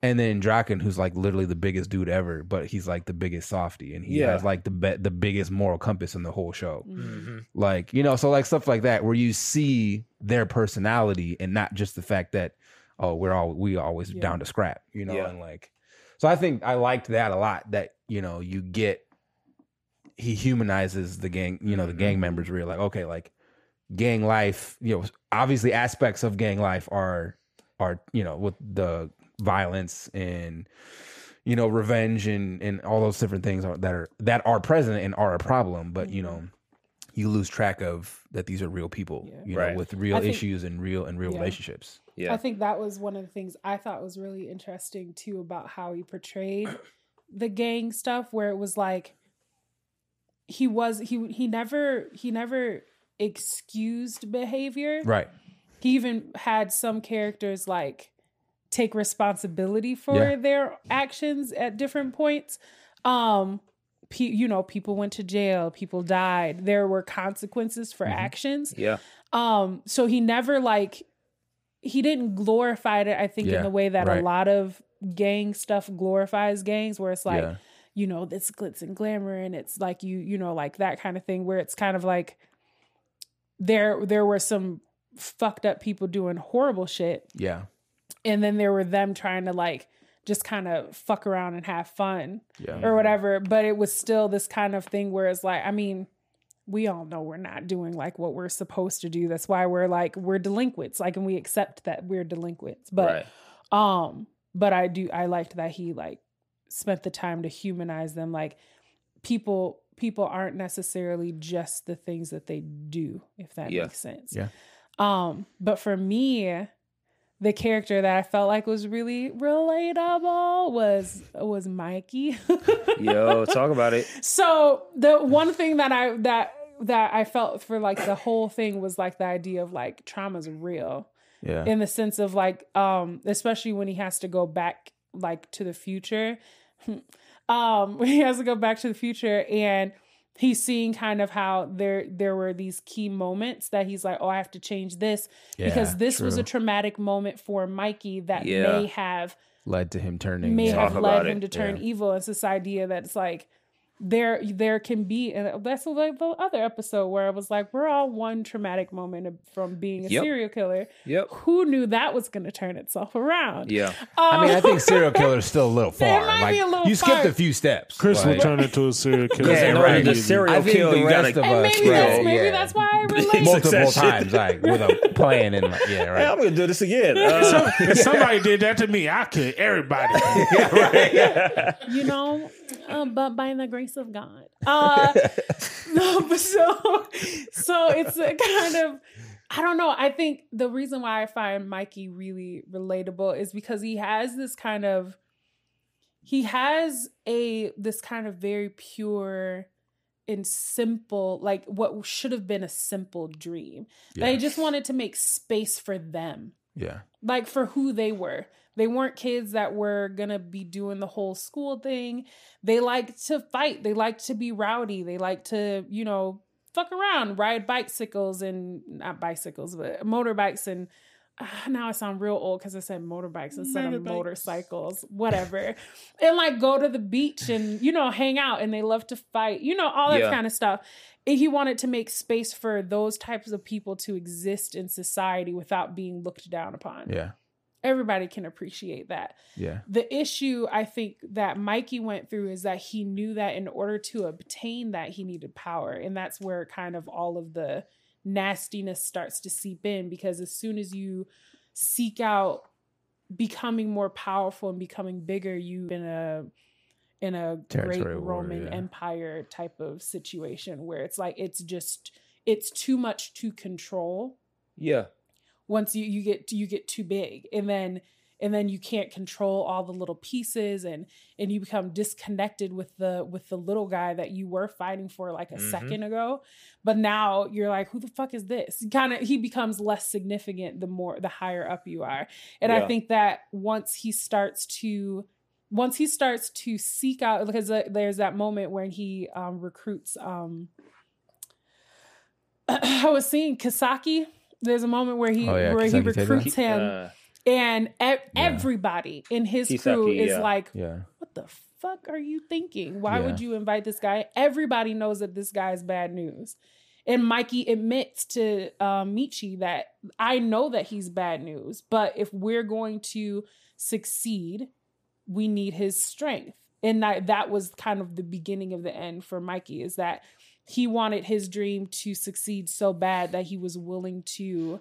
And then Draken, who's like literally the biggest dude ever, but he's like the biggest softy, and he Yeah. has like the be- the biggest moral compass in the whole show Mm-hmm. like you know so like stuff like that where you see their personality and not just the fact that oh we're all we always Yeah. down to scrap you know Yeah. and like so i think i liked that a lot that you know you get he humanizes the gang you know the gang members where you're like okay like gang life you know obviously aspects of gang life are are you know with the violence and you know revenge and and all those different things are, that are that are present and are a problem but you know mm-hmm. you lose track of that these are real people Yeah. you know with real think- issues and real and real Yeah. relationships Yeah. I think that was one of the things I thought was really interesting too about how he portrayed the gang stuff where it was like he was he he never he never excused behavior. right He even had some characters like take responsibility for Yeah. their actions at different points. Um pe- you know, people went to jail, people died. There were consequences for Mhm. actions. yeah. Um, so he never like he didn't glorify it, I think, Yeah, in the way that right. a lot of gang stuff glorifies gangs, where it's like, yeah you know, this glitz and glamour and it's like you, you know, like that kind of thing, where it's kind of like there there were some fucked up people doing horrible shit, yeah and then there were them trying to like just kind of fuck around and have fun yeah or whatever. But it was still this kind of thing where it's like, I mean, we all know we're not doing like what we're supposed to do. That's why we're like we're delinquents. Like, and we accept that we're delinquents. But right. um, but I do I liked that he like spent the time to humanize them. Like people people aren't necessarily just the things that they do, if that Yeah. makes sense. Yeah. Um, but for me, the character that I felt like was really relatable was was Mikey. Yo, talk about it. So the one thing that I that that I felt for like the whole thing was like the idea of like trauma's real yeah in the sense of like um especially when he has to go back like to the future um when he has to go back to the future and he's seeing kind of how there there were these key moments that he's like oh I have to change this because Yeah, this was a traumatic moment for Mikey that Yeah. may have led to him turning may yeah. Have about led him it. to turn Yeah. evil. It's this idea that it's like there there can be and that's like the other episode where I was like, we're all one traumatic moment from being a Yep. serial killer. Yep. Who knew that was going to turn itself around? Yeah. I mean, I Um, think serial killer is still a little far. might Like be a little you skipped far. a few steps. Chris but- will turn into a serial killer. Yeah, in right. order to immediately. serial I think kill, the you rest gotta of and us, maybe that's right, maybe yeah. that's why I relate. multiple Succession. times, like with a plan and like, yeah, Hey, right. I'm gonna do this again. Uh, if somebody did that to me, I kill everybody. you know, um, but by the grace of God. Uh, no, but so, so it's a kind of, I don't know. I think the reason why I find Mikey really relatable is because he has this kind of, he has a this kind of very pure and simple, like what should have been a simple dream. Yeah. They just wanted to make space for them Yeah, like for who they were. They weren't kids that were gonna be doing the whole school thing. They liked to fight. They liked to be rowdy. They liked to, you know, fuck around, ride bicycles and not bicycles, but motorbikes and uh, now I sound real old because I said motorbikes instead of motorcycles, whatever. and like go to the beach and, you know, hang out and they love to fight, you know, all that Yeah. kind of stuff. And he wanted to make space for those types of people to exist in society without being looked down upon. yeah, Everybody can appreciate that. yeah, The issue I think that Mikey went through is that he knew that in order to obtain that, he needed power. And that's where kind of all of the nastiness starts to seep in because as soon as you seek out becoming more powerful and becoming bigger, you in a in a great Territory war, Roman yeah. Empire type of situation where it's like it's just it's too much to control yeah. Once you you get you get too big and then and then you can't control all the little pieces and and you become disconnected with the with the little guy that you were fighting for like a Mhm. second ago but now you're like who the fuck is this kind of he becomes less significant the more the higher up you are and i think that once he starts to once he starts to seek out because uh, there's that moment when he um recruits um I was seeing Kisaki. There's a moment where he Oh, yeah, where he Kisaki Tetta. recruits him, Uh, and e- everybody in his crew is yeah. like, yeah. "What the fuck are you thinking? Why Yeah. would you invite this guy?" Everybody knows that this guy is bad news, and Mikey admits to um, Michi that I know that he's bad news, but if we're going to succeed, we need his strength. And that that was kind of the beginning of the end for Mikey is that he wanted his dream to succeed so bad that he was willing to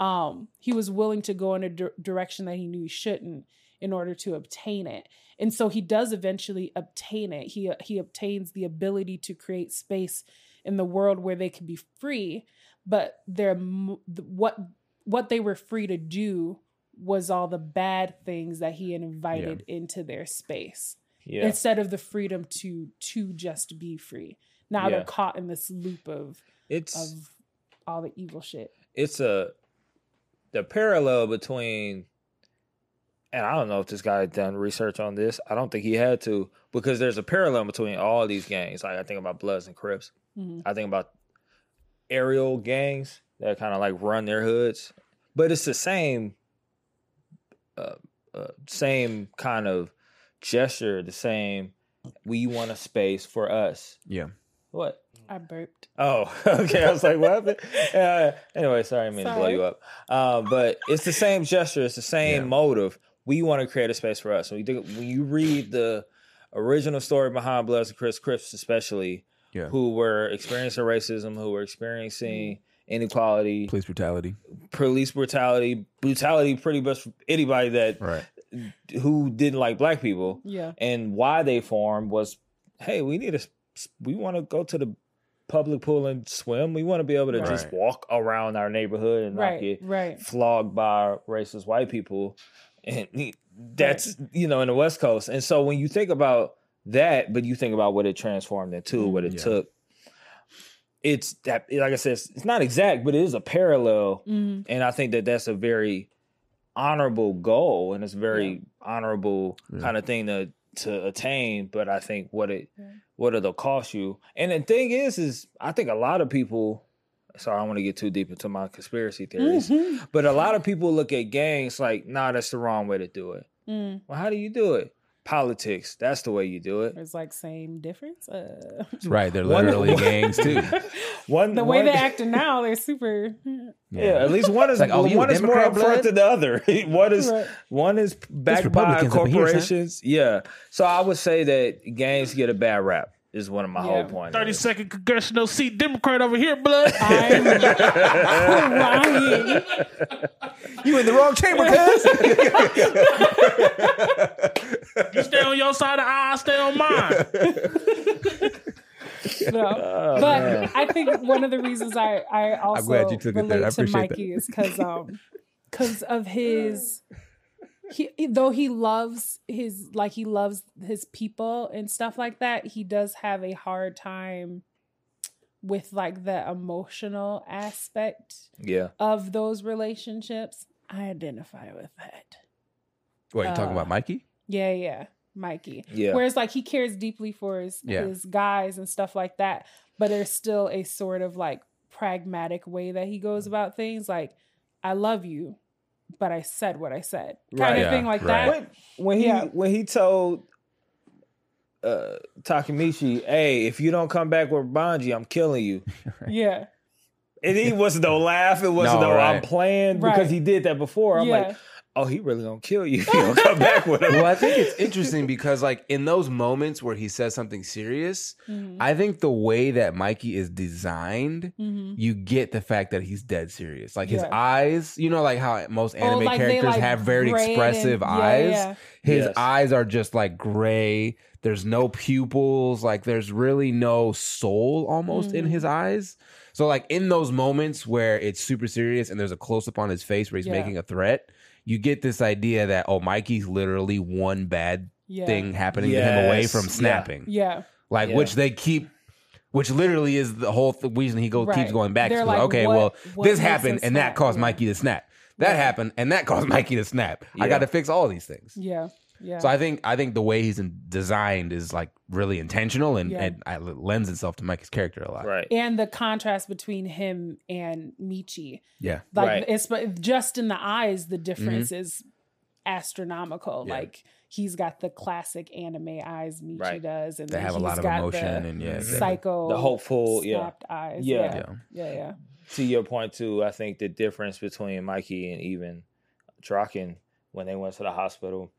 um he was willing to go in a dir- direction that he knew he shouldn't in order to obtain it. And so he does eventually obtain it. He he obtains the ability to create space in the world where they can be free, but they're what what they were free to do was all the bad things that he had invited into their space yeah. instead of the freedom to to just be free. Now Yeah. they're caught in this loop of It's of all the evil shit. it's a the parallel between and I don't know if this guy had done research on this. I don't think he had to because there's a parallel between all these gangs. Like I think about Bloods and Crips. Mhm. I think about aerial gangs that kind of like run their hoods, but it's the same, uh, uh, same kind of gesture. The same. We want a space for us. Yeah. What? I burped. Oh, okay. I was like, what happened? Uh, anyway, sorry, I didn't mean to blow you up. Uh, but it's the same gesture. It's the same Yeah. motive. We want to create a space for us. When you, think, when you read the original story behind Bloods and Chris Crips, especially, Yeah. who were experiencing racism, who were experiencing inequality, Police brutality. police brutality, brutality, pretty much for anybody that Right. who didn't like black people Yeah. and why they formed was hey we need a s- we want to go to the public pool and swim we want to be able to just walk around our neighborhood and not get Right. flogged by racist white people and he- that's you know in the west coast and so when you think about that but you think about what it transformed into what it Yeah. took it's that like i said it's it's not exact but it is a parallel Mhm. and I think that that's a very honorable goal and it's a very honorable Yeah. kind of thing to to attain. But I think what it what it'll cost you. And the thing is, is I think a lot of people. Sorry, I don't want to get too deep into my conspiracy theories, Mhm. but a lot of people look at gangs like, nah, that's the wrong way to do it. Mm. Well, how do you do it? Politics. That's the way you do it. It's like same difference. Uh, Right, they're One- literally gangs too. One the way one- they're acting now, they're super. Yeah, at least one is like, oh, you one is more Democrat upfront than the other. one is Right. one is backed by Republicans up here, corporations. yeah, so I would say that gangs get a bad rap. Is one of my Yeah. whole points. Thirty second congressional seat Democrat over here, blood. I'm crying. You in the wrong chamber, cuz. You stay on your side of the aisle, I stay on mine. No. Oh, but man. I think one of the reasons I I also glad you took it there. I relate to appreciate Mikey is because um because of his he though he loves his like he loves his people and stuff like that he does have a hard time with like the emotional aspect yeah, of those relationships i identify with that What you talking Uh, about, Mikey? yeah yeah mikey yeah, Whereas like he cares deeply for his Yeah. his guys and stuff like that, but there's still a sort of like pragmatic way that he goes about things. Like, I love you, but I said what I said, kind Right. of Yeah, thing like right. that. when, when he Yeah. when he told uh Takemichi, "Hey, if you don't come back with Baji, I'm killing you." Yeah, And he wasn't no laugh. It wasn't No, no, I'm right. playing Right. because he did that before. I'm yeah, like, oh, he really gonna kill you if you don't come back with him. Well, I think it's interesting because, like, in those moments where he says something serious, Mhm. I think the way that Mikey is designed, Mhm. you get the fact that he's dead serious. Like his Yeah. eyes, you know, like how most Oh, anime like they, characters like, have very gray and- expressive yeah, eyes. yeah. His Yes. eyes are just like gray. There's no pupils. Like there's really no soul almost in Mhm. his eyes. So like in those moments where it's super serious and there's a close up on his face where he's Yeah. making a threat, you get this idea that oh Mikey's literally one bad yeah, thing happening to him away from snapping. yeah. Like Yeah. which they keep which literally is the whole th- reason he goes Right. keeps going back They're to like, okay, what- well what this happened him and that caused Yeah. Mikey to snap. That Yeah. happened and that caused Mikey to snap. I got to fix all these things. Yeah, yeah. So I think I think the way he's in, designed is like really intentional and, Yeah. and I, lends itself to Mikey's character a lot. Right. and the contrast between him and Michi. Yeah. Like Right. it's but just in the eyes, the difference is astronomical. Yeah. Like he's got the classic anime eyes Michi Right. does, and They then have a lot of emotion and yeah, Mhm. psycho, The hopeful, yeah. eyes. Yeah. Yeah, yeah. yeah, yeah. To your point too, I think the difference between Mikey and even Draken when they went to the hospital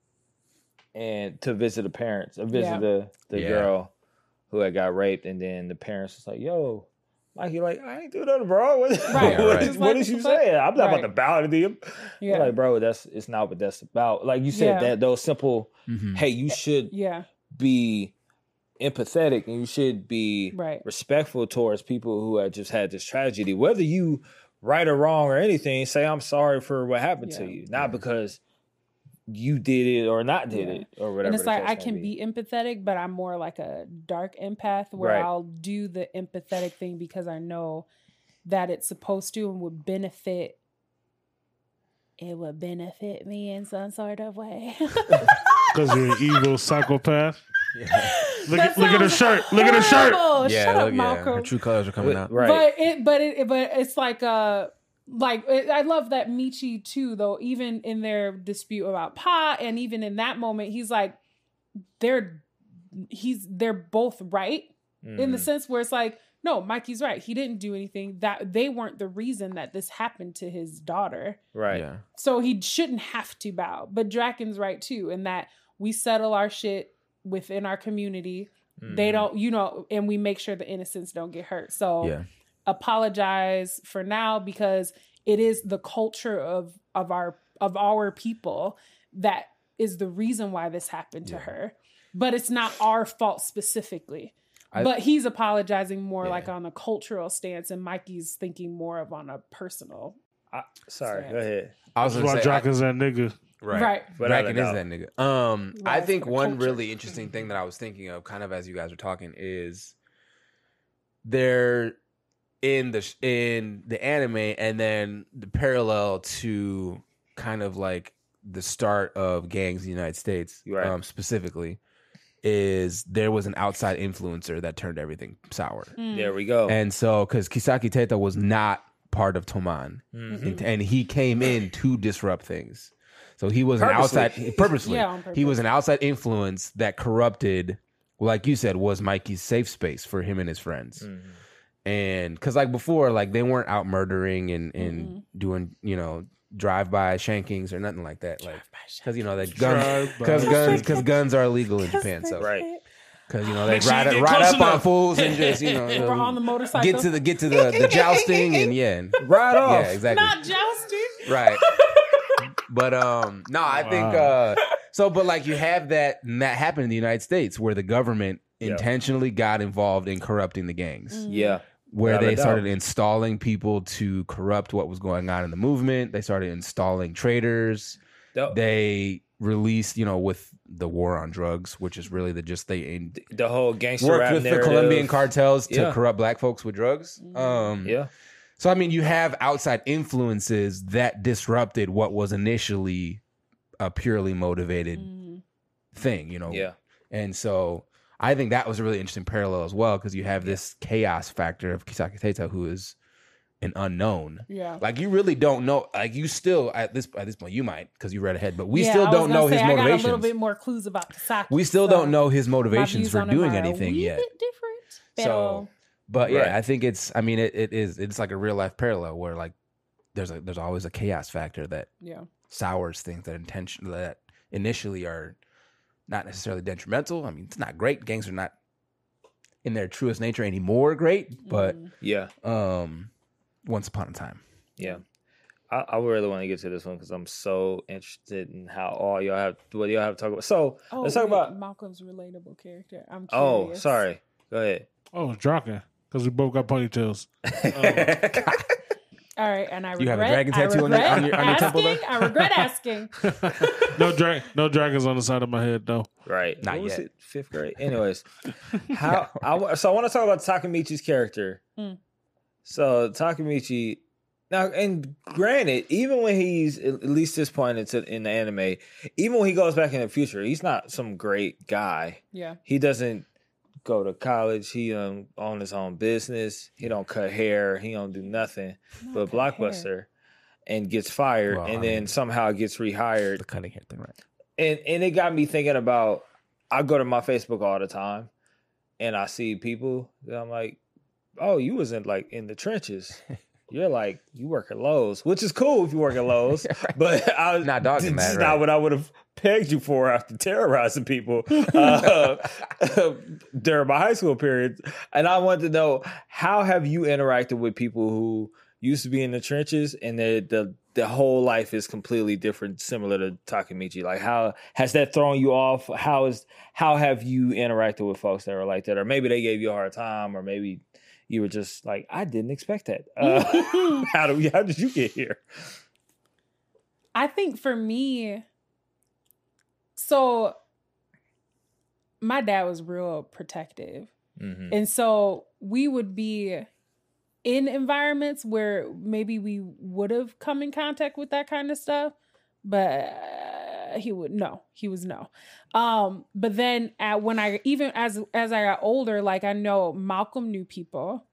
and to visit the parents, or visit Yeah. the the Yeah. girl who had got raped, and then the parents was like, "Yo." Mikey, like, I ain't do nothing, bro. What, Right, what right. is, It's what like, is what you the saying? I'm not Right. about to bow to them. Yeah. Like, bro, that's it's not what that's about. Like you said, Yeah. that those simple, Mhm. hey, you should yeah, be empathetic and you should be Right. respectful towards people who have just had this tragedy. Whether you right or wrong or anything, say I'm sorry for what happened to you, not because you did it or not did Yeah. it or whatever. and it's like I can be empathetic, but I'm more like a dark empath where Right. I'll do the empathetic thing because I know that it's supposed to and would benefit. It would benefit me in some sort of way. Because you're an evil psychopath. Yeah. Look, at, look at her shirt. Look at her shirt. yeah, Shut up, look, yeah. Her true colors are coming Wait, out. right. But it, but it, but it's like uh like I love that Michi too, though. Even in their dispute about Pa, and even in that moment, he's like, they're he's they're both right in the Mhm. sense where it's like, no, Mikey's right. He didn't do anything. That they weren't the reason that this happened to his daughter. right. Yeah. So he shouldn't have to bow. But Draken's right too, in that we settle our shit within our community. They Mhm. don't, you know, and we make sure the innocents don't get hurt. So Yeah. Apologize for now because it is the culture of of our of our people that is the reason why this happened to Yeah. her. But it's not our fault specifically. I- but he's apologizing more Yeah. like on a cultural stance, and Mikey's thinking more of on a personal. I, sorry, Sad. go ahead. I was That's gonna say, I- Draken's that nigga. Right. Right. Without a is that nigga. Um, I think one culture. really interesting thing that I was thinking of, kind of as you guys were talking, is they're in the in the anime, and then the parallel to kind of like the start of gangs in the United States, Right. um, specifically, is there was an outside influencer that turned everything sour, Mm. There we go. and so because Kisaki Tetta was not part of Toman, Mhm. and, and he came in to disrupt things. So he was Purposely. an outside purposely. Yeah, on He was an outside influence that corrupted. Like you said, was Mikey's safe space for him and his friends. Mhm. And because like before, like they weren't out murdering and and Mm-mm. doing you know drive by shankings or nothing like that. Like because you know that guns because guns because guns are illegal in Japan. So Right. because you know they Make sure ride get ride close up on fools and just you know We're on the motorcycle. get to the get to the the jousting and yeah and- Right off. yeah exactly not jousting. right. But um, no, I think uh, so. But like you have that, and that happened in the United States where the government Yeah. intentionally got involved in corrupting the gangs, Yeah. Where they started installing people to corrupt what was going on in the movement. They started installing traitors. The, They released, you know, with the war on drugs, which is really the just they in, the whole gangster worked rap with the. Colombian cartels to Yeah. corrupt black folks with drugs. Um, Yeah. so I mean, you have outside influences that disrupted what was initially a purely motivated Mm. thing, you know. Yeah. And so I think that was a really interesting parallel as well because you have this chaos factor of Kisaki Tetta, who is an unknown. Yeah. Like you really don't know. Like you still at this at this point you might because you read ahead, but we Yeah, still don't know say, his I got a little motivations. bit more clues about Kisaki. We still so don't know his motivations for doing anything yet. different. So, but yeah, Right. I think it's. I mean, it, it is. It's like a real life parallel where like there's a there's always a chaos factor that yeah. sours things that intention that initially are not necessarily detrimental. I mean, it's not great. Gangs are not in their truest nature anymore great, but Mm. Yeah. um, once upon a time. Yeah. I, I really want to get to this one because I'm so interested in how all y'all have what y'all have to talk about. So Oh, let's talk wait, about. Malcolm's relatable character. I'm Oh, sorry. Go ahead. Oh, Draken. Because we both got ponytails. All right, and I regret. You have a dragon tattoo on your- on your- on your temple asking, I regret asking. no dra- no dragons on the side of my head though. right. Not what was yet. it? Fifth grade. Anyways, how I so I want to talk about Takemichi's character. Mm. So Takemichi. Now, and granted, even when he's at at least this point into in the anime, even when he goes back in the future, he's not some great guy. Yeah. he doesn't go to college. He um own his own business. He don't cut hair. He don't do nothing but cut hair. blockbuster, and gets fired, Well, and I then mean- somehow gets rehired. The cutting hair thing, right? And and it got me thinking about. I go to my Facebook all the time, and I see people. That I'm like, oh, you was in like in the trenches. You're like you work at Lowe's, which is cool if you work at Lowe's, but I was Not dogging this that, is right. not what I would have pegged you for after terrorizing people uh, during my high school period. And I wanted to know how have you interacted with people who used to be in the trenches and the the the whole life is completely different, similar to Takemichi. Like how has that thrown you off? How is how have you interacted with folks that are like that, or maybe they gave you a hard time, or maybe you were just like, I didn't expect that. Uh, how do we, how did you get here? I think for me, so my dad was real protective. Mm-hmm. And so we would be in environments where maybe we would have come in contact with that kind of stuff, but uh, he would no, he was no. Um, but then at, when I even as as I got older, like I know Malcolm knew people,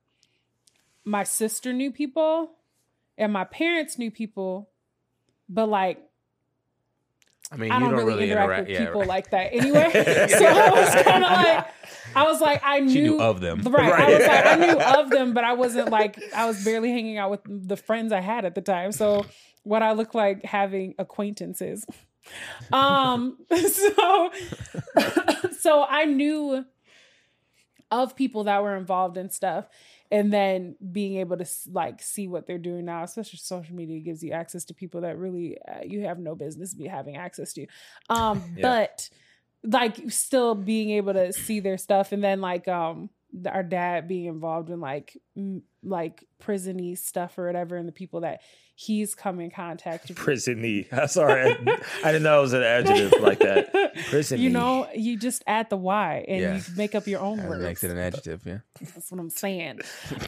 my sister knew people, and my parents knew people, but like I mean, I don't, don't, really, interact, with yeah, people right. like that anyway. so I was kind of like, I was like, I knew, knew of them. Right. I was like, I knew of them, but I wasn't like, I was barely hanging out with the friends I had at the time. So what I look like having acquaintances. Um, so, so I knew of people that were involved in stuff and then being able to like see what they're doing now especially social media gives you access to people that really uh, you have no business be having access to um Yeah. but like still being able to see their stuff and then like um our dad being involved in like m- like prisony stuff or whatever and the people that he's come in contact with Prison-y. I'm sorry. I, I didn't know it was an adjective like that. Prison-y. you know you just add the y and Yeah. you make up your own That words makes it an adjective, yeah. that's what I'm saying.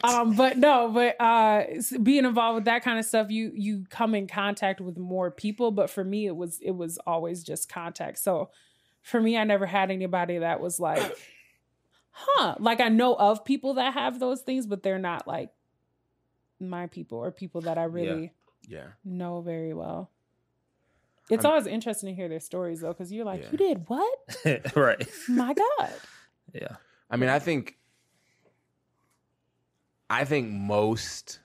um, but no, but uh, being involved with that kind of stuff, you you come in contact with more people. But for me, it was it was always just contact. So for me, I never had anybody that was like, huh? Like I know of people that have those things, but they're not like my people or people that I really Yeah. know very well. It's I'm- always interesting to hear their stories though, because you're like, Yeah. you did what? right. My God. Yeah. I mean, I think, I think most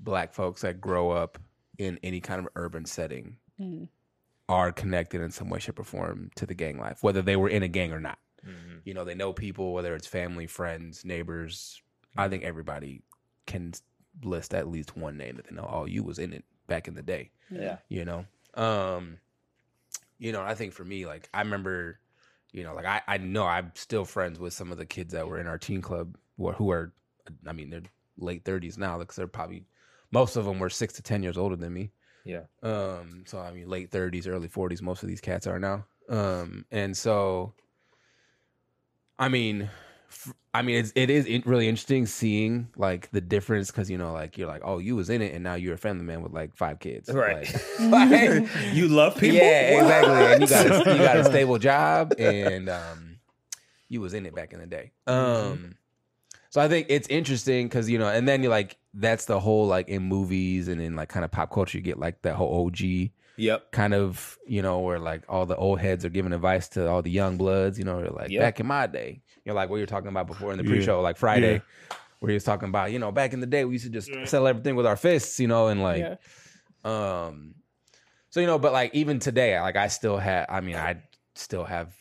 black folks that grow up in any kind of urban setting Mm. are connected in some way, shape, or form to the gang life, whether they were in a gang or not. Mhm. You know, they know people, whether it's family, friends, neighbors. I think everybody can list at least one name that they know. Oh, you was in it back in the day. Yeah. you know um you know i think for me like i remember you know like i i know i'm still friends with some of the kids that were in our teen club who are, who are i mean they're late 30s now because they're probably most of them were six to ten years older than me Yeah. um so i mean late 30s early 40s most of these cats are now um and so i mean f- I mean, it's, it is really interesting seeing like the difference because you know, like you're like, oh, you was in it, and now you're a family man with like five kids, Right. Like, like, you love people? yeah, What? exactly. And you got a, you got a stable job, and um, you was in it back in the day. Um, so I think it's interesting because you know, and then you're like that's the whole like in movies and in like kind of pop culture, you get like that whole OG Yep. kind of you know where like all the old heads are giving advice to all the young bloods. You know, they're like Yep. back in my day, you know, like what you're talking about before in the pre-show, like Friday. Where he was talking about, you know, back in the day we used to just Yeah. settle everything with our fists, you know, and like yeah. um, so you know, but like even today, like I still have. I mean, I still have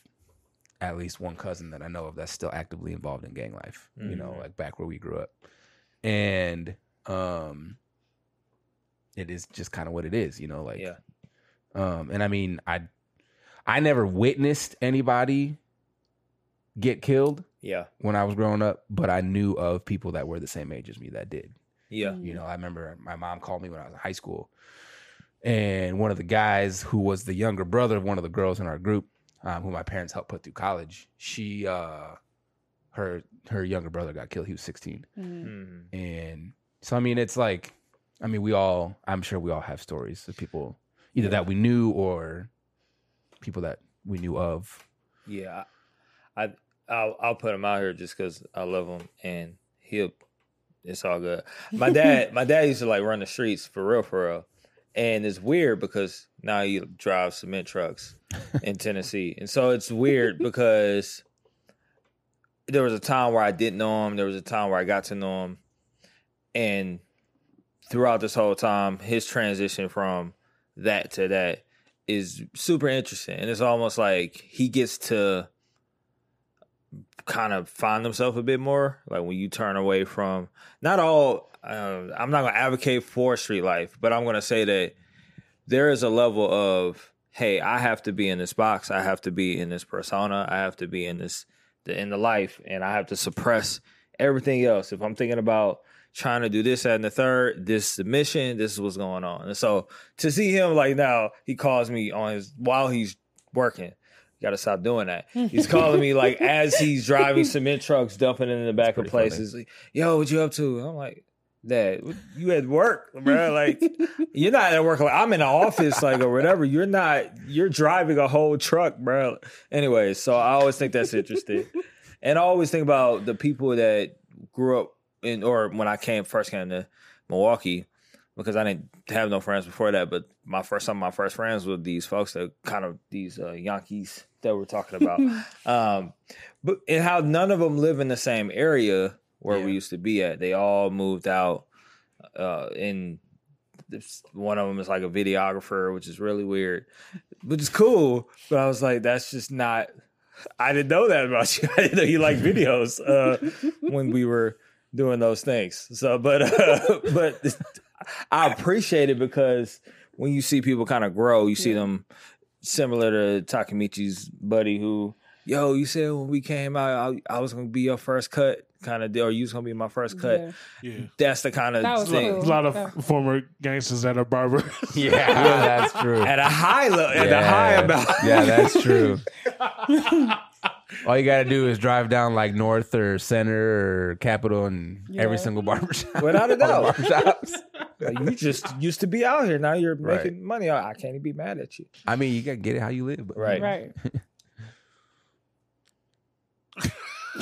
at least one cousin that I know of that's still actively involved in gang life. You know, Mhm. like back where we grew up, and um, it is just kind of what it is. You know, like Yeah. Um, and I mean, I I never witnessed anybody get killed Yeah. when I was growing up, but I knew of people that were the same age as me that did. Yeah. Mm. You know, I remember my mom called me when I was in high school, and one of the guys who was the younger brother of one of the girls in our group, um, who my parents helped put through college, she, uh, her her younger brother got killed. He was sixteen, Mm. Mhm. and so I mean, it's like, I mean, we all, I'm sure we all have stories of people either that we knew or people that we knew of. Yeah. I I'll I'll put him out here just because I love him and he'll it's all good. My dad my dad used to like run the streets for real for real. And it's weird because now he drives cement trucks in Tennessee. And so it's weird because there was a time where I didn't know him. There was a time where I got to know him. And throughout this whole time, his transition from that to that is super interesting. And it's almost like he gets to kind of find himself a bit more. Like when you turn away from not all, uh, I'm not going to advocate for street life, but I'm going to say that there is a level of, hey, I have to be in this box. I have to be in this persona. I have to be in this, in the life, and I have to suppress everything else. If I'm thinking about trying to do this, that, and the third, this is the mission, this is what's going on. And so to see him like now, he calls me on his while he's working. You gotta stop doing that. He's calling me like as he's driving cement trucks, dumping it in the back of funny. places. Like, Yo, what you up to? I'm like, Dad, what- you at work, bro. Like, you're not at work. Like, I'm in the office, like, or whatever. You're not. You're driving a whole truck, bro. Anyway, so I always think that's interesting, and I always think about the people that grew up in, or when I came first came to Milwaukee, because I didn't have no friends before that. But my first, some of my first friends were these folks that kind of these uh, Yankees that we're talking about, um, but and how none of them live in the same area where we used to be at. They all moved out uh in this, one of them is like a videographer which is really weird which is cool but i was like that's just not i didn't know that about you i didn't know you like videos uh when we were doing those things so but uh, but i appreciate it because when you see people kind of grow you see Yeah. them similar to takemichi's buddy who yo you said when we came out i, I was gonna be your first cut kind of deal or you was gonna be my first cut Yeah. Yeah. that's the kind of was thing A lot of Yeah. former gangsters at a barber. Yeah, that's true. at a high level, at a high Yeah. amount. Yeah, that's true. All you got to do is drive down like North or Center or Capitol and every Yeah. single barbershop. Without a doubt. barbershops. Like, you just used to be out here. Now you're Right. making money. I I can't even be mad at you. I mean, you got to get it how you live. But, Right. Right.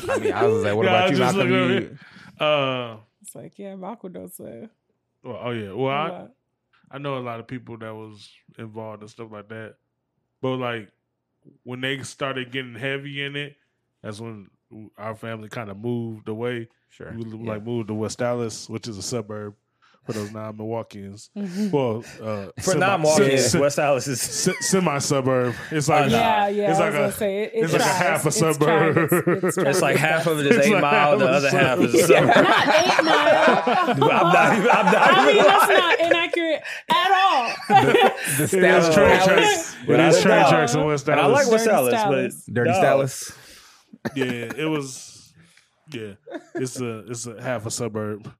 I mean, I was like, what Yeah, about you, just Malcolm? looked You, Uh, It's like, yeah, Malcolm don't say. well, oh yeah. Well, I, I know a lot of people that was involved and stuff like that. But like when they started getting heavy in it, that's when our family kind of moved away. Sure. We Yeah. like moved to West Allis, which is a suburb for those non-Milwaukeeans. Mhm. Well, uh, For non-Milwaukeeans, se- West Allis is se- semi-suburb. It's like Yeah, yeah. It's like a- say it, it it's like a tries. half a It's tried. suburb. It's, it's, it's like half of it is eight like mile, the other a half is a suburb. suburb. not eight mile. I'm not even. I'm not I mean, even. that's not inaccurate at all. The It is Stallus train Palace. tracks. It Without is a train tracks in West And I like West Dirty Dallas, Dallas. but Dirty no. Stallus. yeah, it was. Yeah, it's a it's a half a suburb.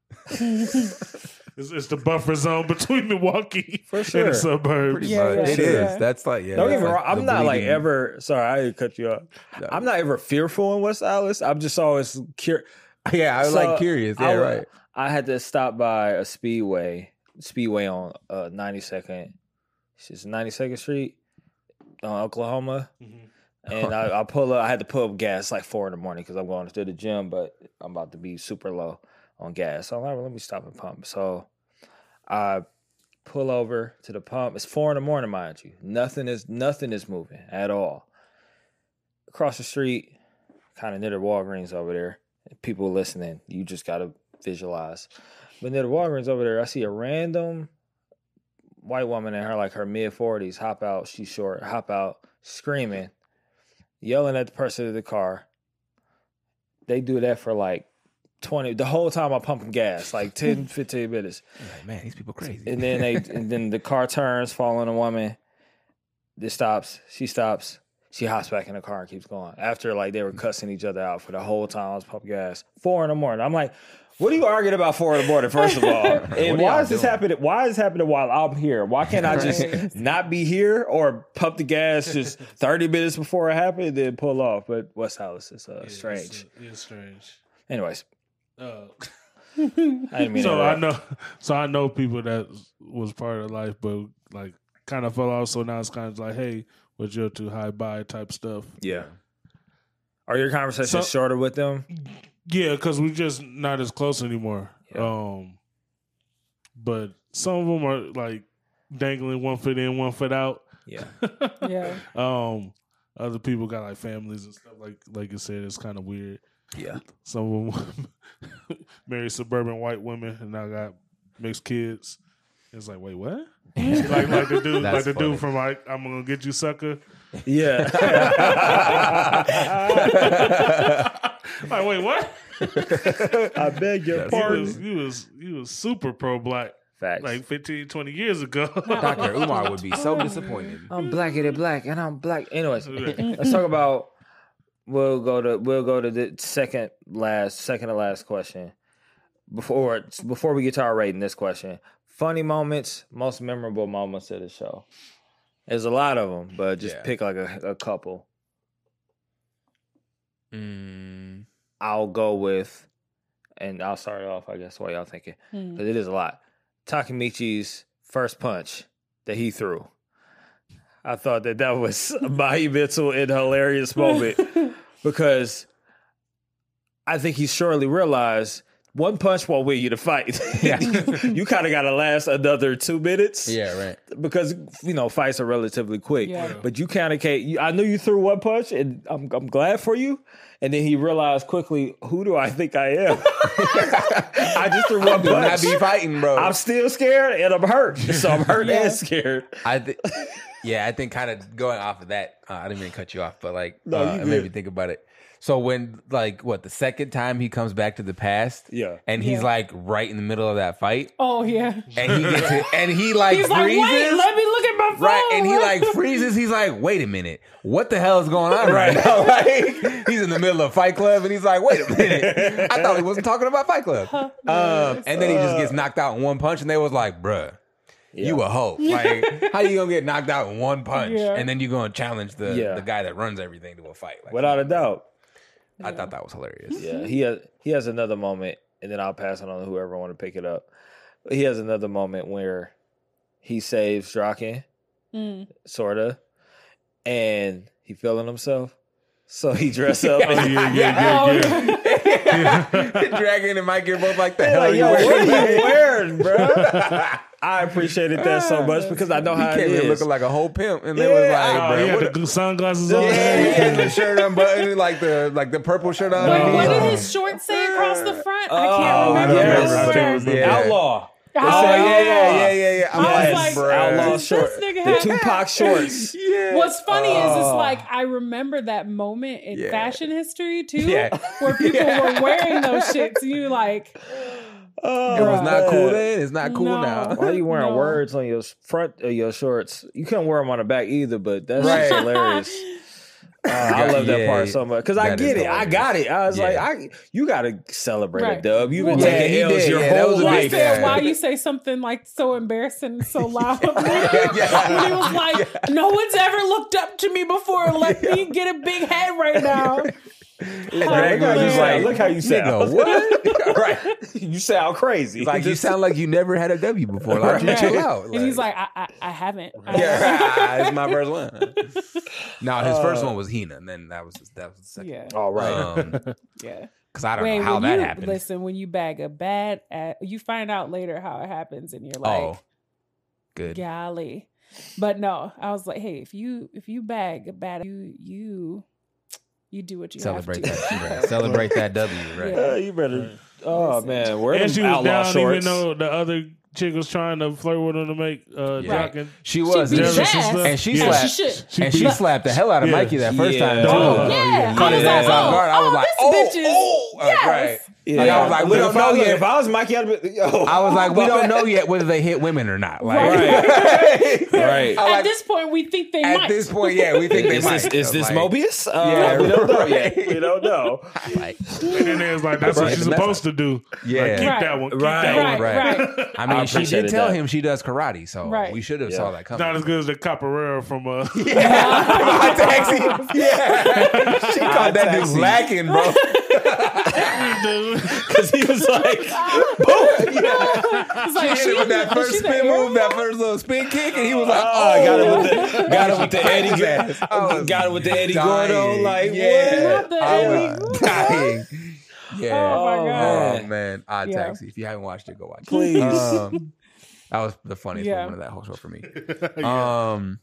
It's, it's the buffer zone between Milwaukee For and the suburbs. Pretty Yeah, much. yeah, It is. yeah. That's like yeah. Don't get that's me like wrong. I'm the not like ever. Sorry, I didn't cut you off. No. I'm not ever fearful in West Allis. I'm just always curious. Yeah, I was So, like curious. Yeah, I, right. I had to stop by a speedway, speedway on uh, 92nd. It's 92nd Street, uh, Oklahoma. Mhm. And I, I pull up. I had to pull up gas like four in the morning because I'm going to the gym, but I'm about to be super low on gas. So I'm like, well, let me stop and pump. So I pull over to the pump. It's four in the morning, mind you. Nothing is nothing is moving at all. Across the street, kind of near the Walgreens over there. People listening, you just gotta visualize. But near the Walgreens over there, I see a random white woman in her like her mid forties hop out. She's short. Hop out screaming, yelling at the person in the car. They do that for like 20 the whole time I'm pumping gas, like 10, 15 minutes. Like, man, these people crazy. And then they and then the car turns, following a woman. This stops. She stops. She hops back in the car and keeps going. After like they were cussing each other out for the whole time I was pumping gas. Four in the morning. I'm like, what are you arguing about four in the morning, first of all? And why is this happening? Why is this happening while I'm here? Why can't I just Right. not be here or pump the gas just 30 minutes before it happened and then pull off? But West Allis is uh, Yeah, it's, strange. uh, It's strange. Anyways, Uh, I mean so I know, so I know people that was part of life, but like kind of fell off. So now it's kind of like, hey, what you up to? High bye type stuff. Yeah. Are your conversations So- shorter with them? Yeah, because we're just not as close anymore. Yeah. Um, but some of them are like dangling one foot in, one foot out. Yeah. yeah. Um, other people got like families and stuff. Like like you said, it's kind of weird. Yeah. Some of them married suburban white women and now got mixed kids. It's like, wait, what? like like the dude, That's like the funny. dude from like, I'm gonna get you, sucker. Yeah. like, wait, what? I beg your That's He pardon. was, he was, he was super pro black Facts. like 15, 20 years ago. Dr. Umar would be so disappointed. I'm blackity black and I'm black. Anyways, let's talk about we'll go to we'll go to the second last second to last question. Before before we get to our rating this question. Funny moments, most memorable moments of the show. There's a lot of them, but just Yeah. pick like a, a couple. Mm, I'll go with, and I'll start it off. I guess while y'all thinking. Because it is a lot. Takemichi's first punch that he threw. I thought that that was a monumental and hilarious moment. Because I think he surely realized one punch won't win you the fight. Yeah. you kind of got to last another two minutes. yeah, right. Because you know fights are relatively quick, Yeah. but you kind of can't. You, I knew you threw one punch, and I'm I'm glad for you. And then he realized quickly, who do I think I am? I just threw one Do not punch. be fighting, bro. I'm still scared and I'm hurt. So I'm hurt Yeah. and scared. I think, yeah, I think kind of going off of that. Uh, I didn't mean to cut you off, but like, No, uh, it made me think about it. So when, like, what the second time he comes back to the past, Yeah. and he's Yeah. like right in the middle of that fight, Oh yeah. and he gets it, and he like He's like, freezes, wait, let me look at my phone. right, and he like freezes. He's like, wait a minute, what the hell is going on right now? Like, he's in the middle of Fight Club, and he's like, wait a minute, I thought he wasn't talking about Fight Club. Um, and then he just gets knocked out in one punch, and they was like, bruh. You a hoe. Like, how you gonna get knocked out in one punch? Yeah. And then you gonna challenge the, Yeah. the guy that runs everything to a fight. Like, Without a doubt. I thought that was hilarious. Yeah. He has he has another moment, and then I'll pass it on to whoever want to pick it up. He has another moment where he saves Draken, Mm. sorta, and he feeling himself. So he dress up. Oh, yeah, yeah, yeah, Oh, yeah. Draken and Mike are both like the They're hell like, are yo, you what are you wearing, bro? I appreciated that so ah, much because I know He how it came in looking like a whole pimp, and they Yeah. was like, Oh, bro, he had what the sunglasses on. Yeah, he had the shirt unbuttoned, like the like the purple shirt on. Wait, what did his shorts say across the front? I Oh, can't remember. don't yes. remember. I What can't remember. Yeah. Outlaw. Oh, Oh yeah, yeah, yeah, yeah, yeah. I'm I was like, like, bruh. Outlaw This short. Nigga The had- Tupac shorts. Yeah. What's funny is it's Oh. like I remember that moment in Yeah. fashion history too, Yeah. where people Yeah. were wearing those shits. And you like, Oh, It was not cool then. It's not cool No. now. Why are you wearing No. words on your front of your shorts? You couldn't wear them on the back either, but that's Right. just hilarious. Uh, I love that part so much because I get it. I got it. I was Yeah. like, I you got to celebrate a Right. dub. You've been Well, taking he L's your Yeah, whole was a I big life. said, Yeah. why you say something like so embarrassing so loud? Yeah. When he was like, no one's ever looked up to me before. Let me get a big head right now. Drake was just Yeah, like, look how you nigga, sound. what? right? You sound crazy. like you sound like you never had a W before. Like, you Right. chill out. And he's like, I, I, I haven't. Yeah, it's my first one. no, his first one was Hina, and then that was that was the second. Yeah. All right. Um, Yeah. because I don't Wait, know how that you, happened. Listen, when you bag a bad, at, you find out later how it happens, and you're like, oh, good. golly. But no, I was like, hey, if you if you bag a bad, you you you do what you Celebrate have to. that. Right. Celebrate that W. Right. Yeah. Uh, you better. Oh Listen. man, wear And them she was outlaw down shorts. even though the other chick was trying to flirt with him to make uh Yeah. Jock and She was, beat and she, ass. and she Yeah. As slapped, she should. And she slapped the hell out of Yeah. Mikey that first Yeah. time. Too. Oh, yeah, Caught I his was ass like, off oh, guard. I was oh, like, this oh, bitch is- oh, uh, yes. right. Yeah. Like, I was like, we don't if know was- yet. If I was Mikey, I'd be, yo, I was like, we don't know yet whether they hit women or not. Like, Right. Right. I At like, this point, we think they at might. At this point, yeah, we think they Is might. this, is this Like, Mobius? Uh, Yeah, we don't know right. yet. We don't know. Like, and then it was like that's Right. what she's Mess supposed to do. Yeah. Like, keep Right. that one. Keep Right. that right, one. Right. right. I mean, I she did tell that. him she does karate, so Right. we should have Yeah. saw that coming. not as good as the Capoeira from uh Odd Taxi. Yeah. she caught that dude taxi. lacking, bro. Because he was like, It's like, Hit him with that is first spin air move, that first little spin kick, and he was like, oh, "Oh, I got him with the, got him with the Eddie, His ass. I got him with the Eddie dying. Gordo. Like, yeah, Not the I was dying. Yeah. Oh my Oh, god. Oh man, Odd Yeah. Taxi. If you haven't watched it, go watch it. Please. Um, that was the funniest Yeah. moment of that whole show for me. Um,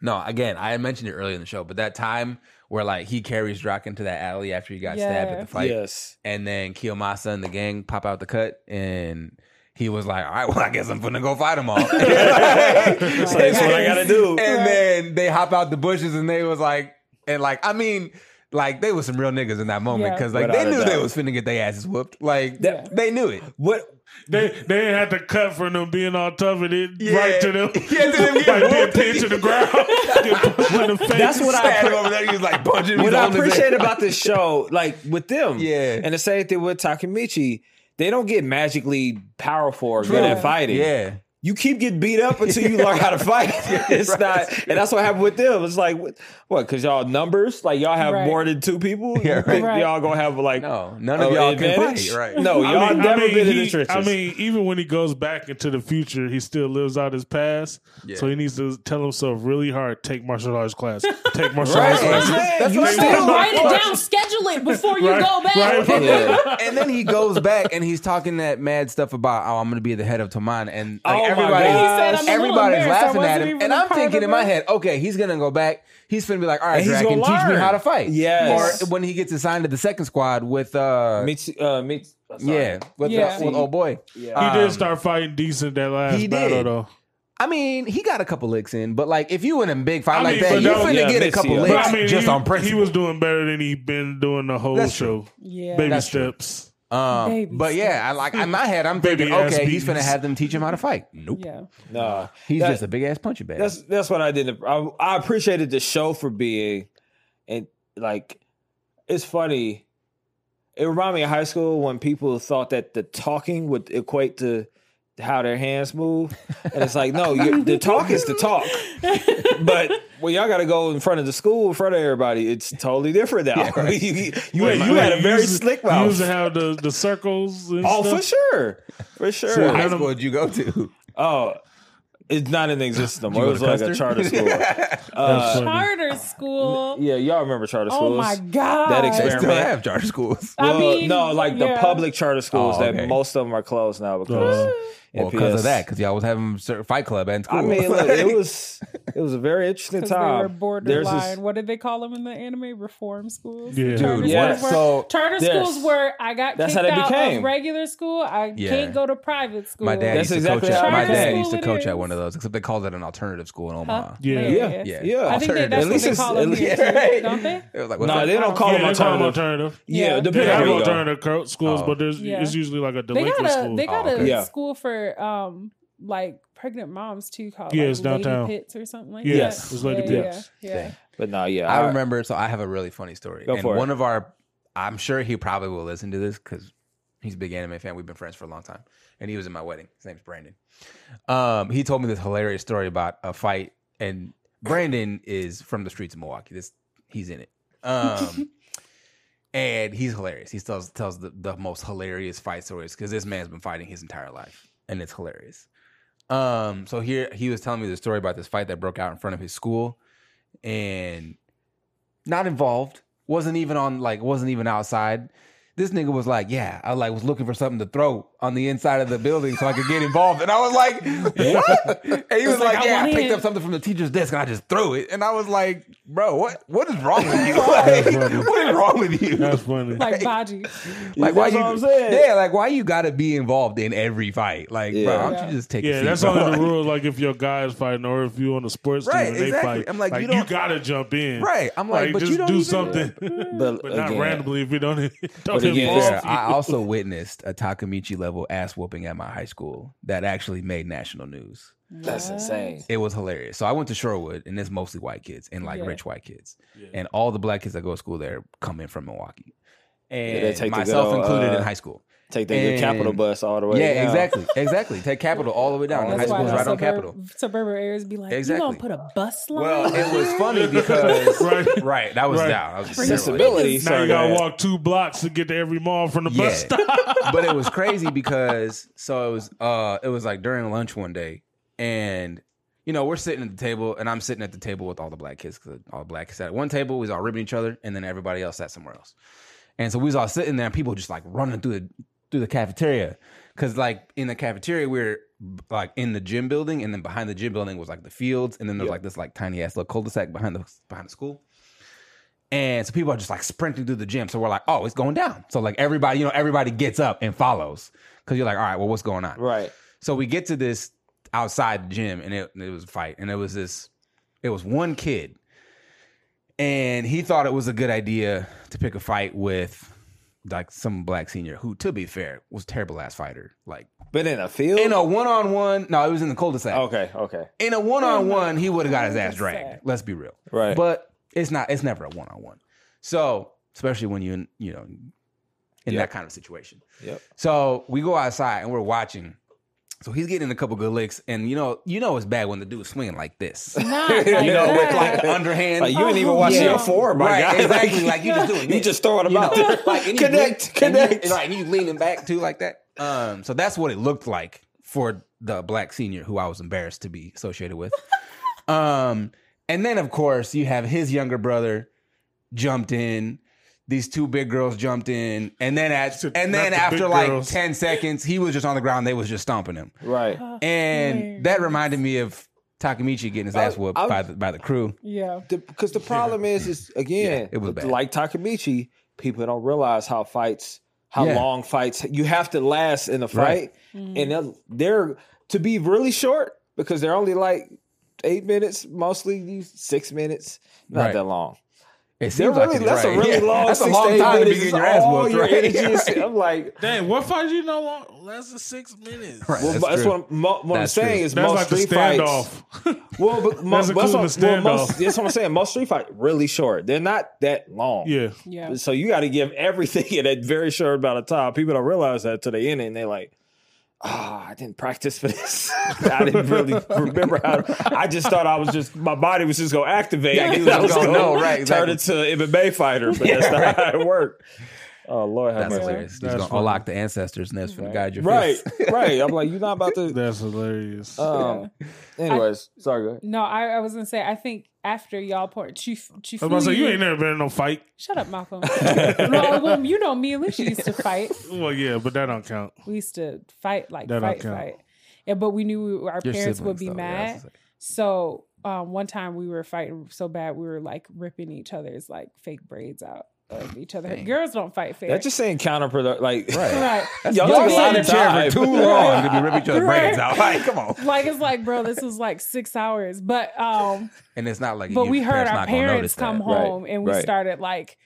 no, again, I mentioned it earlier in the show, but that time where like he carries Draken into that alley after he got stabbed at the fight, yes. and then Kiyomasa and the gang pop out the cut, and he was like, "All right, well, I guess I'm gonna go fight them all." So that's what I got to do. And then they hop out the bushes, and they was like, and like, I mean. Like they were some real niggas in that moment Yeah. because like Without they a knew they was finna get their asses whooped. Like Yeah. they knew it. What? They they didn't have to cut from them being all tough and it Yeah. right to them. Yeah, to them like getting being whooped. pinned to the ground. Get the face. That's what I Stand him over there. He was like punching. What I appreciate about this show, like with them, Yeah. and the same thing with Takemichi, they don't get magically powerful or good True. at fighting. Yeah, you keep getting beat up until you learn how to fight. It's Right. not, and that's what happened with them. It's like what? Because y'all numbers, like y'all have Right. more than two people. Yeah, You think right. y'all gonna have like no, none of y'all can fight. Right? No, y'all mean- I never mean, been in the trenches. I mean, even when he goes back into the future, he still lives out his past. Yeah. So he needs to tell himself really hard: take martial arts class, take martial Right. arts class. Exactly. That's You what I'm still. Write it down, schedule it before you Right, go back. right. yeah. and then he goes back and he's talking that mad stuff about, oh, I'm going to be the head of Toman, and like, Oh my everybody, He said, "I'm everybody's laughing at him, and I'm thinking in my head, okay, he's going to go back. He's going to be like, all right, And he's Draken, gonna teach me how to fight. Yes. Or when he gets assigned to the second squad with, uh, Mitsu, uh, Mitsu, sorry. yeah, with, Yeah. Uh, with old boy. Yeah. He did Um, start fighting decent that last he battle did. though. I mean, he got a couple licks in, but like if you in a big fight I like mean, that, you that was- finna yeah, get a couple yeah. licks But I mean, just he, on principle. he was doing better than he been doing the whole That's show. true. Yeah. Baby That's true. Steps. Um, Baby but yeah, I like in my head, I'm thinking, Baby ass okay, he's gonna have them teach him how to fight. Nope, Yeah. Nah, he's That- just a big ass punching bag. That's that's what I did. I, I appreciated the show for being, and like, it's funny. It reminded me of high school when people thought that the talking would equate to how their hands move, and it's like, no, you, the talk is the talk, but when y'all got to go in front of the school, in front of everybody, it's totally different now. Yeah, right. you you, Wait, you wait, had a very used to- slick You mouth. used to have the, the circles and Oh, stuff. for sure, for sure. what high school did you go to? Oh, It's not in existence. no more. It was to like a charter school. Uh. Charter school. yeah, y'all remember charter schools? Oh my god. That They still have charter schools. I mean, no, like the public charter schools Oh, that most of them are closed now because Uh, Well, because of that, because y'all was having certain fight club at school. I mean, look, it was it was a very interesting 'Cause they were time. There's borderline. this, What did they call them in the anime? Reform schools. Yeah. Dude, yeah, schools were, so charter yes. schools where I got That's kicked how out became. of regular school. I Yeah. can't go to private school. my dad That's used to coach at my it dad is. used to coach It at one of those, except they called it an alternative school in Omaha. Huh? Yeah. yeah, Yeah. yeah. I think they, that's At what least they it's- call them here, Right. don't they? It was like, No, they don't call them they call them alternative. alternative. Yeah, Yeah. They depending have on where you go. alternative schools, Oh. but there's it's usually like a delinquent school. they got Oh, a school for um like pregnant moms too called Yeah, like it's downtown. Lady Pitts or something like Yes, that. it's Lady yeah, Pitts. Yeah, yeah. But no, yeah, I remember. So I have a really funny story. Go and for it. one of our, I'm sure he probably will listen to this because he's a big anime fan. We've been friends for a long time, and he was in my wedding. His name's Brandon. Um, he told me this hilarious story about a fight, and Brandon is from the streets of Milwaukee. This he's in it. Um, and he's hilarious. He tells tells the, the most hilarious fight stories because this man's been fighting his entire life, and it's hilarious. Um, so here he was telling me the story about this fight that broke out in front of his school, and not involved. Wasn't even on like wasn't even outside. This nigga was like, yeah, I like was looking for something to throw on the inside of the building so I could get involved. And I was like, what? And he was like, like, yeah, I want picked in. up something from the teacher's desk and I just threw it. And I was like, bro, what what is wrong with you? Like, what is wrong with you? That's funny. Like Baji. Like why you? I'm saying. Yeah, like why you got to be involved in every fight? Like, bro, why don't you just take a yeah, that's bro? only the rule. Like if your guy is fighting, or if you on the sports Right, team and they fight, I'm like, you you, don't- gotta jump in. Right. I'm like, but just you don't do even- something, but, but not again, randomly if you don't don't But again, involve Fair. I also witnessed a Takemichi level ass whooping at my high school that actually made national news. That's What? insane. It was hilarious. So I went to Shorewood, and it's mostly white kids and like Yeah. rich white kids, Yeah. and all the black kids that go to school there come in from Milwaukee, and take the good myself old, included uh, in high school. Take that good And- Capitol bus all the way. yeah, down. exactly, exactly. Take Capitol all the way down. Oh, high That's why school's the right on suburb, Capitol. suburban areas be like, Exactly. you gonna put a bus line? Well, it was funny because Right. right, that was Right. down. I was just Accessibility. Now sorry, you gotta walk two blocks to get to every mall from the Yeah. bus stop. but it was crazy because so it was uh it was like during lunch one day and you know we're sitting at the table and i'm sitting at the table with all the black kids because all the black kids sat at one table we was all ribbing each other and then everybody else sat somewhere else and so we was all sitting there and people just like running through the through the cafeteria because like in the cafeteria we are like in the gym building and then behind the gym building was like the fields and then there's Yeah. like this like tiny ass little cul-de-sac behind the behind the school and so people are just like sprinting through the gym. So we're like, oh, it's going down. So like everybody, you know, everybody gets up and follows because you're like, all right, well, what's going on? Right. So we get to this outside the gym and it, it was a fight. And it was this, it was one kid. And he thought it was a good idea to pick a fight with like some black senior who, to be fair, was a terrible ass fighter. Like But in a field. in a one on one, no, it was in the cul-de-sac. okay. Okay. In a one on one, he would have got his ass dragged. Let's be real. Right. But it's not. It's never a one on one. So especially when you you know in Yep. that kind of situation. Yep. So we go outside and we're watching. So he's getting a couple good licks, and you know, you know it's bad when the dude's swinging like this. Not you know, with like underhand. Like you ain't even Oh, watching yeah. your form, my right, guy. exactly. Like you just doing You this. just throwing them You out know, there. like and you connect, lean- and you- connect. and, right, and you leaning back too, like that. Um, so that's what it looked like for the black senior who I was embarrassed to be associated with. um, and then of course you have his younger brother jumped in. These two big girls jumped in, and then at Not and then the after like girls. ten seconds, he was just on the ground. They was just stomping him, Right. and that reminded me of Takemichi getting his ass whooped I- by the by the crew. Yeah. Because the, problem is, is again, Yeah, it was bad. like Takemichi. People don't realize how fights, how Yeah. long fights you have to last in a fight, Right. and they're, they're to be really short because they're only like eight minutes, mostly six minutes, not Right. that long. It seems really, it, that's a really Yeah, long. That's a long time to be minutes. getting your ass all whooped, your right? energy Right. I'm like, Dang, what fight you know long? Less than six minutes. Right. well, That's that's, what, I'm, mo- what I'm saying true. is That's most like street fights. standoff. Well, but mo- That's that's, including what, the well, most, standoff. that's what I'm saying. Most street fight really short. They're not that long. yeah. Yeah. So you got to give everything in a very short amount of time. People don't realize that to the end, and they're like, "Ah, I didn't practice for this. I didn't really remember how. To, I just thought I was just my body was just gonna activate. Yeah, and you was I was gonna gonna know, right, Turn exactly. into an MMA fighter, but that's not how it worked. Oh Lord, have That's mercy. hilarious. He's That's gonna funny. unlock the ancestors nest for the Right. guide your Right, face. right. I'm like, you're not about to. That's hilarious. Um. Anyways, sorry. Go ahead. No, I, I was gonna say I think after y'all part Chief Chief I was about to say you ain't never been in no fight. Shut up, Malcolm. no, well, you know me and Alicia used to fight. Well, yeah, but that don't count. We used to fight like That don't fight count. fight. Yeah, but we knew we, our Your parents would be though, mad. that's just- So um, one time we were fighting so bad we were like ripping each other's like fake braids out of each other. Dang. Girls don't fight fair. That's just saying counterproductive. Like, right. Y'all Y'all take a lot in of the chair time. for too long to be ripping each other's Right. braids out. Like, come on. Like it's like, bro, this was like six hours. But um, And it's not like but we heard parents our parents come that. Right, home and we right. started like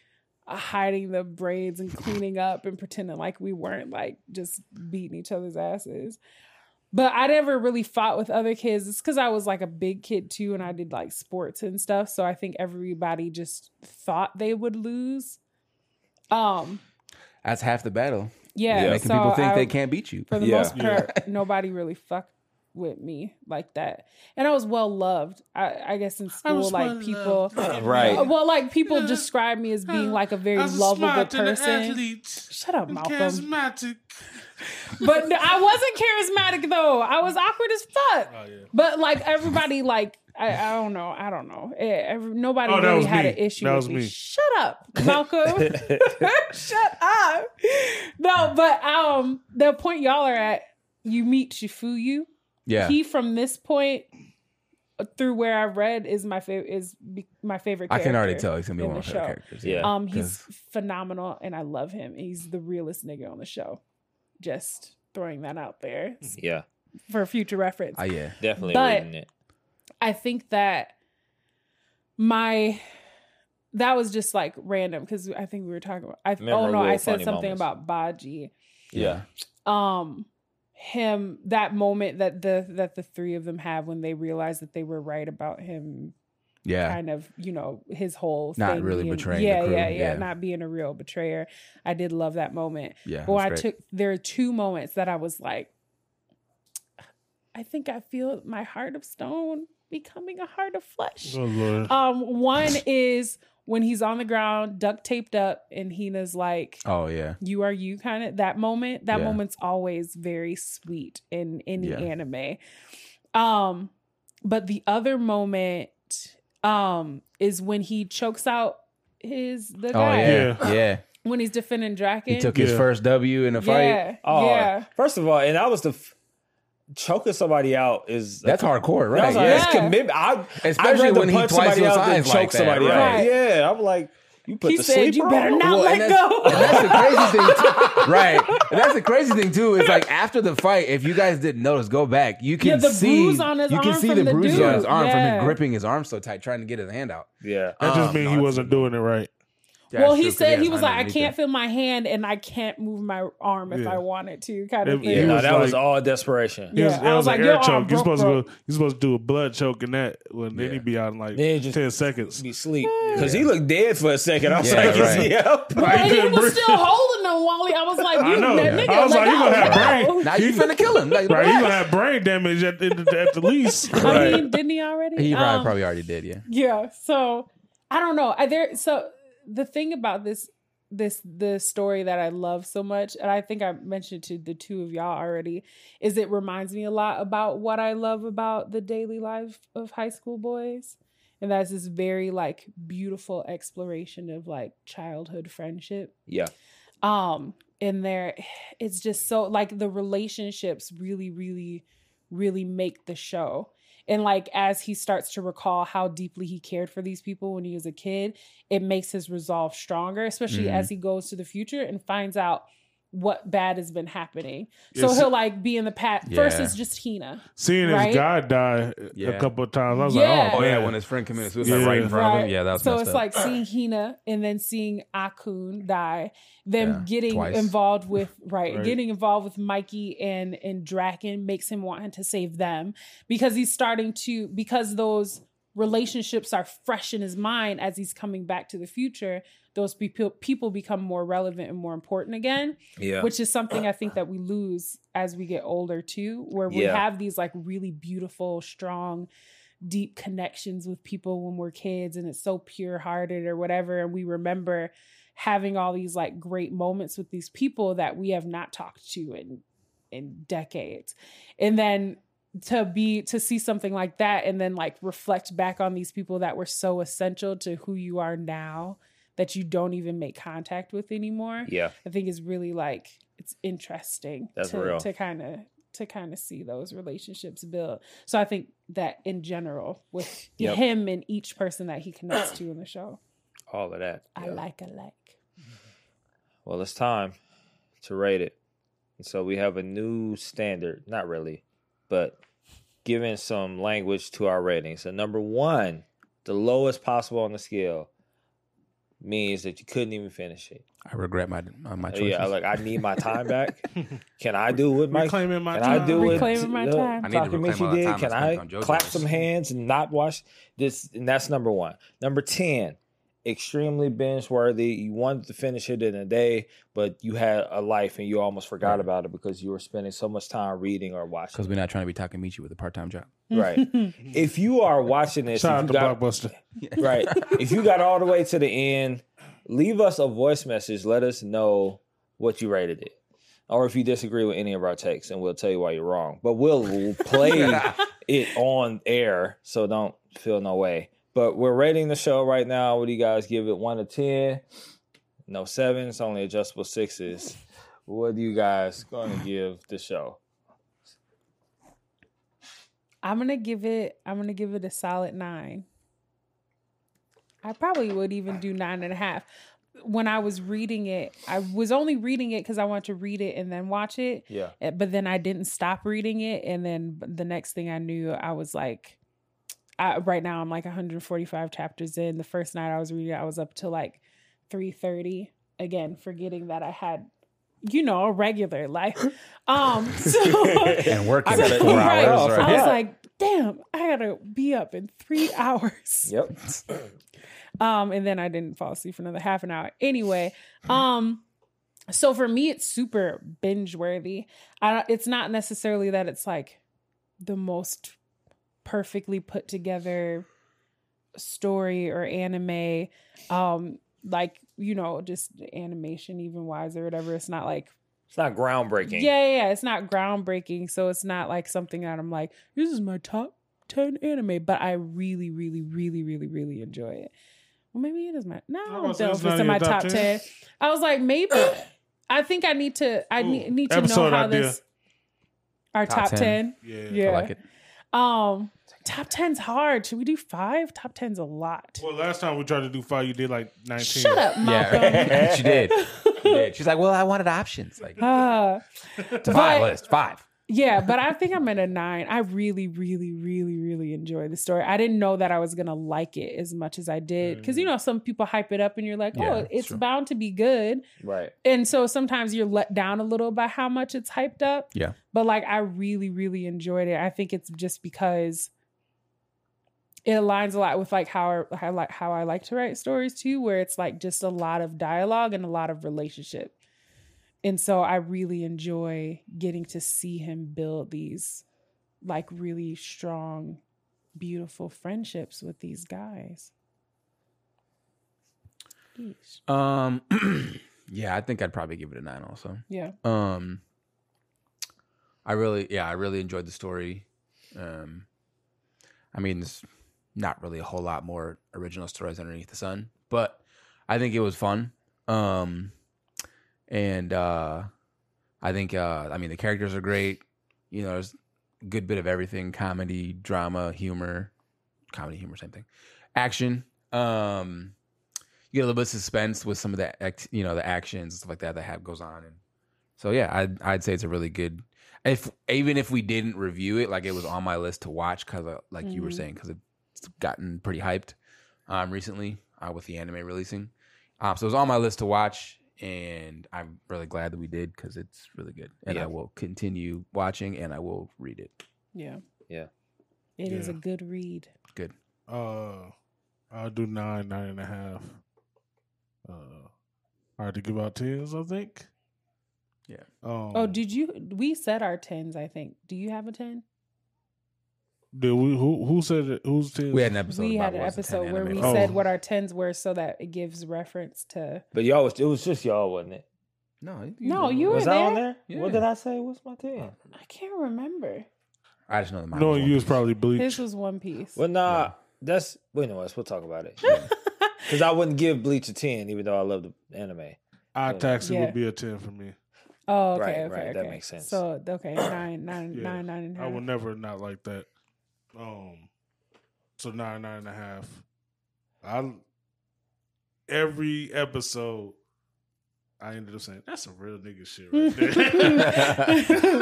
uh, hiding the braids and cleaning up and pretending like we weren't like just beating each other's asses. But I never really fought with other kids. It's because I was like a big kid too, and I did like sports and stuff. So I think everybody just thought they would lose. Um, That's half the battle. yeah, Yeah. Making so people think I- they can't beat you. for the Yeah. most part, nobody really fucked with me like that, and I was well loved. I, I guess in school, like people, Right. Uh, well, like people describe me as being like a very lovable person. Shut up, Malcolm. Charismatic. but no, I wasn't charismatic though. I was awkward as fuck. Oh, yeah. But like everybody, like I, I don't know, I don't know. Eh, every- nobody Oh, that really had me. an issue That with was me. me. Shut up, Malcolm. Shut up. No, but um, the point y'all are at, you meet Chifuyu. Yeah. He from this point uh, through where I've read is my favorite is be- my favorite. I can already tell he's gonna be one of my favorite characters. Yeah. Um, he's 'Cause- phenomenal, and I love him. He's the realest nigga on the show. Just throwing that out there Yeah, for future reference. Oh yeah. definitely But- reading it. I think that my that was just like random because I think we were talking about. I, oh no, I said something moments. about Baji. Yeah, Um, him that moment that the that the three of them have when they realize that they were right about him Yeah. kind of you know his whole Not thing really being- betraying the yeah crew, yeah yeah yeah. not being a real betrayer i did love that moment Yeah. but when i great. took there are two moments that i was like i think i feel my heart of stone becoming a heart of flesh Oh, um one is when he's on the ground duct taped up and hina's like Oh yeah. you are you kind of that moment that Yeah. moment's always very sweet in any Yeah. anime um but the other moment um is when he chokes out his the Oh guy yeah. Yeah. Yeah. when he's defending Draken He took his first W in a fight. yeah Oh, yeah First of all, and that was the f- choking somebody out is That's hardcore, right? was like, yeah. that's commitment. I, I'd Especially rather when he punch twice somebody your out than choke like that, somebody out. right. Yeah, I'm like, you put he the said sleeper you better on? not Well, let and go and that's the crazy thing, too. right? And that's the crazy thing too. Is like after the fight, if you guys didn't notice, go back. You can Yeah, the see bruise on his you can arm see from the the bruises on his dude. arm from him gripping his arm so tight, trying to get his hand out. Yeah, That just Um, means no, he wasn't doing it right. That's well, he true, 'cause said he was like, I can't it. feel my hand and I can't move my arm if Yeah. I wanted to, kind of It- thing. yeah. No, was that was all desperation. It was, Yeah, it I was, was like like, air your arm choke. You're broke, supposed bro. to go. You're supposed to do a blood choke in that. When then he'd be out in like Then just- ten seconds. Be sleep because he looked dead for a second. I was Yeah, like, is right. he up? But He he was breathe. still holding him Wally. I was like, I you, know. that nigga, I was let like, you go, gonna have brain. Now you finna kill him, like, Right, you gonna have brain damage at, at, at the least. I mean, didn't he already? He probably, Um, probably already did, yeah. Yeah. So I don't know. I there. So the thing about this, this the story that I love so much, and I think I mentioned to the two of y'all already, is it reminds me a lot about what I love about the daily life of high school boys. And that's this very like beautiful exploration of like childhood friendship. Yeah, um in there it's just so like the relationships really really really make the show and like as he starts to recall how deeply he cared for these people when he was a kid it makes his resolve stronger especially Mhm. as he goes to the future and finds out what bad has been happening so Yes. he'll like be in the past Yeah. first it's just hina Seeing Right? his guy die Yeah. a couple of times, I was Yeah. like, Oh oh, yeah, when his friend committed suicide Yeah. right in front of him. Yeah, that was so it's up. like seeing Hina and then seeing Akkun die, them Yeah, getting twice. involved with right, Right. getting involved with Mikey and and Draken makes him wanting to save them because he's starting to because those relationships are fresh in his mind as he's coming back to the future. Those people people become more relevant and more important again yeah, which is something I think that we lose as we get older too, where we Yeah. have these like really beautiful, strong, deep connections with people when we're kids and it's so pure hearted or whatever. And we remember having all these like great moments with these people that we have not talked to in in decades. And then to be to see something like that and then like reflect back on these people that were so essential to who you are now that you don't even make contact with anymore. Yeah. I think is really like it's interesting That's to real. to kind of to kind of see those relationships build. So I think that in general with Yep. him and each person that he connects to in the show, All of that. I like I like. Well, it's time to rate it. And so we have a new standard. Not really, but giving some language to our rating. So number one, the lowest possible on the scale, means that you couldn't even finish it. I regret my uh, my choices. Yeah, like I need my time back. Can I do what Mike? Reclaiming my Can time. I do it? Reclaiming my time. I need to reclaim all the did. time Can I I clap some hands and not watch this? And that's number one. Number ten, extremely binge worthy. You wanted to finish it in a day, but you had a life and you almost forgot Right. about it because you were spending so much time reading or watching. because we're not trying to be Takemichi with a part time job. Right. If you are watching this, Shout out to got, Blockbuster. right? If you got all the way to the end, leave us a voice message. Let us know what you rated it, or if you disagree with any of our takes, and we'll tell you why you're wrong. But we'll play it on air, so don't feel no way. But we're rating the show right now. What do you guys give it? One to ten? No sevens, only adjustable sixes. What do you guys going to give the show? I'm gonna give it. I'm gonna give it a solid nine. I probably would even do nine and a half. When I was reading it, I was only reading it because I wanted to read it and then watch it. Yeah. Eh, But then I didn't stop reading it, and then the next thing I knew, I was like, I, right now I'm like 145 chapters in. The first night I was reading, it, I was up to like 3:30. Again, forgetting that I had, you know, a regular life. Um, so and working for four right. hours. right. I was Yeah. like, damn, I gotta be up in three hours. Yep. Um, and then I didn't fall asleep for another half an hour. Anyway, um, so for me, it's super binge worthy. I don't it's not necessarily that it's like the most perfectly put together story or anime. Um, like you know, just animation even wise or whatever. It's not like It's not groundbreaking. yeah, yeah, yeah. It's not groundbreaking, so it's not like something that I'm like, this is my top ten anime, but I really, really, really, really, really enjoy it. Well, maybe it is my no, I I don't know if it's it's in not my top top 10. 10. I was like, maybe. I think I need to. I Ooh, need, need to know how idea. this. Our Top top, 10. ten. Yeah. Yeah. I like it. Um, top 10's hard. Should we do five? Top 10's a lot. Well, last time we tried to do five, you did like 19. Shut up, Malcolm. Yeah, she did. She did. She's like, well, I wanted options. Like, Uh, it's a five but- list. Five. Yeah, but I think I'm at a nine. I really, really, really, really enjoy the story. I didn't know that I was gonna like it as much as I did because you know some people hype it up and you're like, oh, it's it's true. bound to be good, Right. and so sometimes you're let down a little by how much it's hyped up. Yeah. but like I really, really enjoyed it. I think it's just because it aligns a lot with like how I, how, like how I like to write stories too, where it's like just a lot of dialogue and a lot of relationship. And so I really enjoy getting to see him build these like really strong, beautiful friendships with these guys. Yeesh. Um, yeah, I think I'd probably give it a nine also. Yeah. Um, I really, yeah, I really enjoyed the story. Um, I mean, there's not really a whole lot more original stories underneath the sun, but I think it was fun. Um, and uh, I think, uh, I mean, the characters are great. You know, there's a good bit of everything: comedy, drama, humor, comedy, humor, same thing, action. Um, you get a little bit of suspense with some of the act, you know the actions and stuff like that that have goes on and so yeah i'd, I'd say it's a really good if even if we didn't review it like it was on my list to watch because like you were Mhm. saying because it's gotten pretty hyped um recently uh, with the anime releasing um so it was on my list to watch and i'm really glad that we did because it's really good and Yeah. i will continue watching and i will read it Yeah. Yeah. It is Yeah. a good read. good Uh, I'll do nine, nine and a half. Uh, hard to give out tens, I think. Yeah. Um, Oh, did you? We said our tens. I think. Do you have a ten? Did we? Who? Who said it? Who's ten? We had an episode. we about had an what's the 10 episode where we anime. Oh. said what our tens were so that it gives reference to But y'all was it was just y'all, wasn't it? No, No, you were Was I on there? there? What did I say? What's my ten? I can't remember. I just know the manga Knowing was you One was probably Bleach. His was One Piece. Well, nah, that's wait no, we'll talk about it. Because I wouldn't give Bleach a ten, even though I love the anime. Odd Taxi Yeah. would be a ten for me. Oh, okay, Right, okay, right, that makes sense. So okay, nine, nine, Yeah. nine, nine and a I half. would never not like that. Um, so nine, nine and a half. I every episode, I ended up saying that's some real nigga shit right there.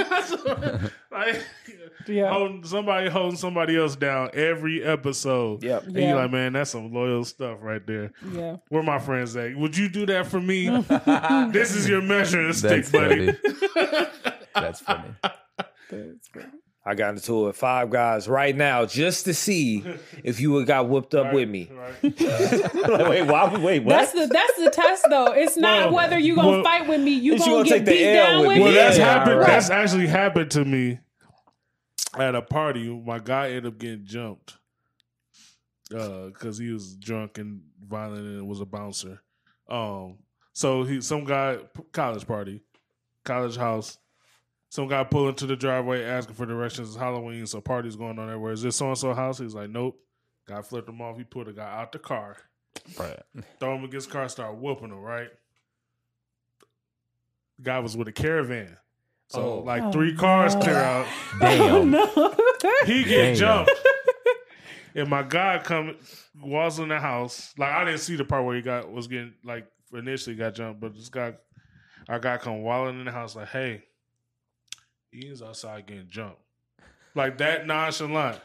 That's- like, Yeah. holding, somebody holding somebody else down every episode. Yep. And Yeah. you're like, man, that's some loyal stuff right there. Yeah. Where my friends at? Would you do that for me? this is your measuring stick, buddy. That's funny. That's funny. I got into it with five guys right now just to see if you would got whooped up with me. Right. like, wait, why? Wait, what? That's the that's the test though. It's not Well, whether you gonna well- fight with me, you Is you gonna gonna get take beat L down with with me? me. Well, that's Yeah, happened. right. That's actually happened to me at a party. My guy ended up getting jumped because he was drunk and violent and was a bouncer. Um, so he, some guy, college party, college house. Some guy pulled into the driveway asking for directions. It's Halloween, so party's going on everywhere. Is this so and so house? He's like, nope. Guy flipped him off. He pulled a guy out the car, Right. throw him against the car, start whooping him. Right. The guy was with a caravan. So Oh. like Oh, three cars oh, no. clear out. Oh, Damn. no. He Damn. get jumped. and my guy come was in the house. Like I didn't see the part where he got was getting like initially got jumped, but this guy our guy come walling in the house like, hey, Ian's outside getting jumped. Like that nonchalant.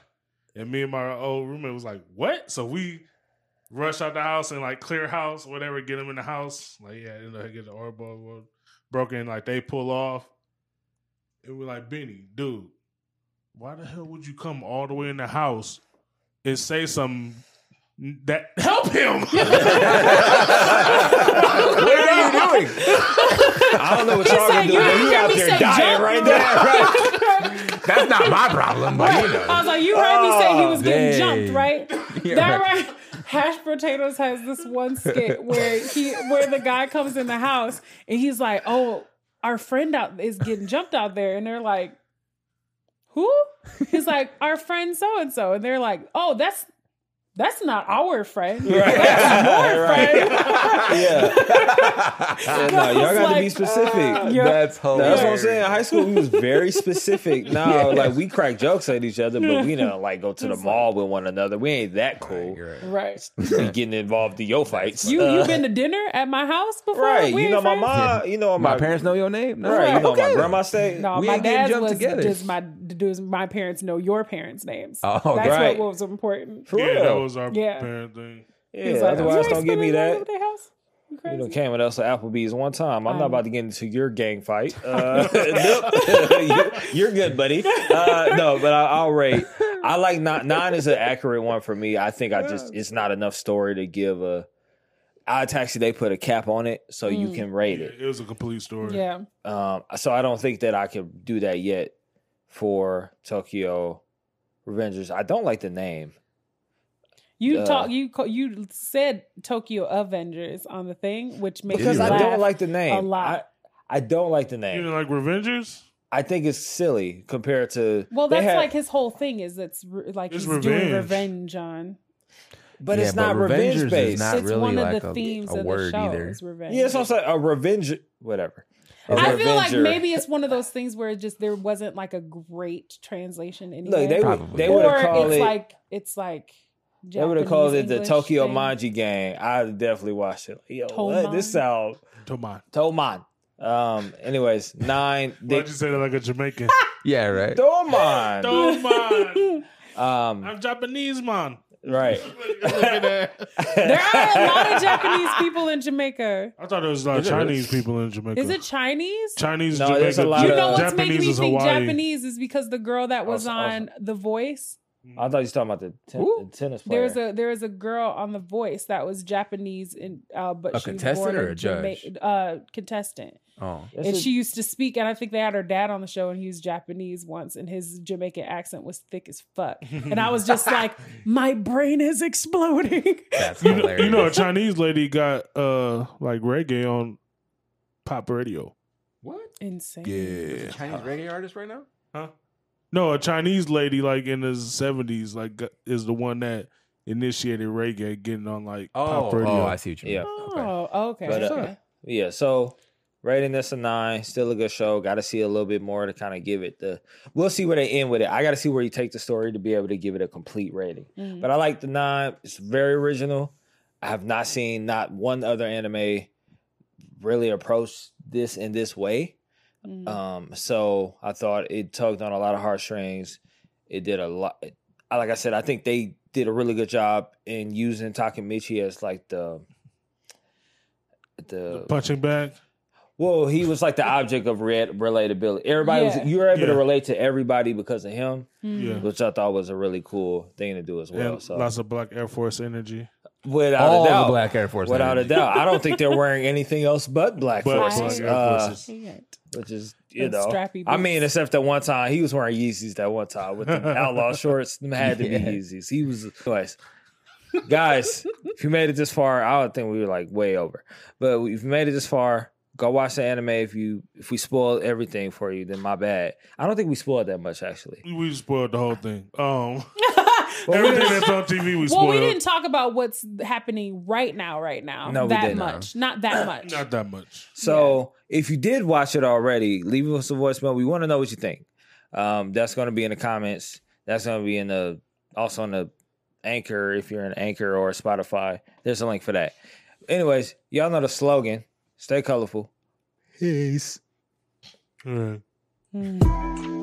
And me and my old roommate was like, What? So we rush out the house and like clear house, whatever, get him in the house. Like, yeah, you know, get the orbital broken, like they pull off. And we're like, Benny, dude, why the hell would you come all the way in the house and say something that help him? what are you doing? I don't know what y'all said, gonna do, you but didn't he hear out me there say dying right bro. there. Right. That's not my problem, but you know. I was like, you heard me say he was getting Oh, jumped, dang. right? Yeah, that right. right. Hash potatoes has this one skit where he where the guy comes in the house and he's like, "Oh, our friend out is getting jumped out there," and they're like, "Who?" He's like, "Our friend so and so," and they're like, "Oh, that's." That's not our friend. That's your Right. friend. Yeah. Yeah, no, I y'all was got to be like, specific. Yeah. That's hilarious. That's what I'm saying. In high school, we was very specific. Now, like we crack jokes at each other, but we don't like go to the mall with one another. We ain't that cool. You're right. Right. Be getting involved in your fights. You Uh, you been to dinner at my house before? right? We You ain't know my friends? mom. You know My my, parents know your name? No. Right? You know Okay. my grandma say. No, We my ain't getting was together. does my does my parents know your parents' names? Oh, That's right. what was important. For yeah, real. That was our Yeah. parent thing. Yeah, like, otherwise don't give me that. at their house? You You know, came with us to Applebee's one time. I'm Um, not about to get into your gang fight. Uh, nope. you're, you're good, buddy. Uh, no, but I, I'll rate. I like nine. Nine is an accurate one for me. I think I just it's not enough story to give a. Odd Taxi. They put a cap on it, so you Mm. can rate Yeah, it. it was a complete story. Yeah. Um, so I don't think that I could do that yet for Tokyo Revengers. I don't like the name. You Uh, talk. You co- you said Tokyo Avengers on the thing, which makes because me I laugh don't like the name a lot. I, I don't like the name. You name. didn't like Revengers? I think it's silly compared to. well, that's had- like his whole thing. Is it's re- like It's he's doing revenge. revenge on. but Yeah, it's but not Revengers revenge is based. not- it's really one like of the a- themes a of word the show. either. Is revenge. Yeah, so it's like a revenge, whatever. A I feel like maybe it's one of those things where it just there wasn't like a great translation anywhere. Look, they would Probably. they would or have called it's it. like it's like they would have called it the Tokyo English Manji Gang. I definitely watched it. Yo, Toman? what? this sound Toman. Toman. Um. Anyways, nine. They, Why'd you say that like a Jamaican? Yeah, right. Toman. Toman. Um. I'm Japanese, man. Right. Look at that. There are a lot of Japanese people in Jamaica. I thought it was like Is it? Chinese people in Jamaica. Is it Chinese? Chinese, No, Jamaica. there's a lot You of- know what's Japanese making me think Hawaii. Japanese is because the girl that was Also- on The Voice I thought you were talking about the, ten- the tennis player. There's a there was a girl on The Voice that was Japanese and uh, but A she was contestant born or a judge? Jama- uh, contestant, Oh, and a- she used to speak. And I think they had her dad on the show, and he was Japanese once, and his Jamaican accent was thick as fuck. And I was just like, my brain is exploding. that's You know, you know, a Chinese lady got uh like reggae on pop radio. what? Insane. Yeah. Chinese reggae artist right now? Huh? No, a Chinese lady like in the seventies, like is the one that initiated reggae, getting on like Oh, pop radio. oh, I see what you mean. Yeah. Okay. Oh, okay. But, uh, okay. Yeah, so rating this a nine. Still a good show. Got to see a little bit more to kind of give it the. We'll see where they end with it. I got to see where you take the story to be able to give it a complete rating. Mhm. But I like the nine. It's very original. I have not seen not one other anime really approach this in this way. Mhm. Um, so I thought it tugged on a lot of heartstrings. It did a lot. I- Like I said, I think they did a really good job in using Takemichi as like the the punching bag. well, he was like the object of re- relatability. Everybody Yeah. was you were able Yeah. to relate to everybody because of him, Mhm. Yeah. which I thought was a really cool thing to do as well. and so lots of Black Air Force energy. without All a doubt, the Black Air Force. without a doubt, I don't think they're wearing anything else but black But forces, Black Air uh, Forces. Can't. Which is you And know. strappy I mean, except that one time he was wearing Yeezys. That one time with the outlaw shorts, them had to be Yeezys. He was, anyways. Guys, if you made it this far, I would think we were like way over. But if you made it this far, go watch the anime. If you if we spoiled everything for you, then my bad. I don't think we spoiled that much actually. We spoiled the whole thing. Um, Well, we everything that's on TV, we well, spoiled. we didn't talk about what's happening right now. Right now, No, we that didn't. much, not that much. Not that much. So if you did watch it already, leave us a voicemail. We want to know what you think. Um, that's going to be in the comments. That's going to be in the also in the Anchor if you're an Anchor or Spotify. There's a link for that. Anyways, y'all know the slogan: Stay colorful. Peace. All right. Mm.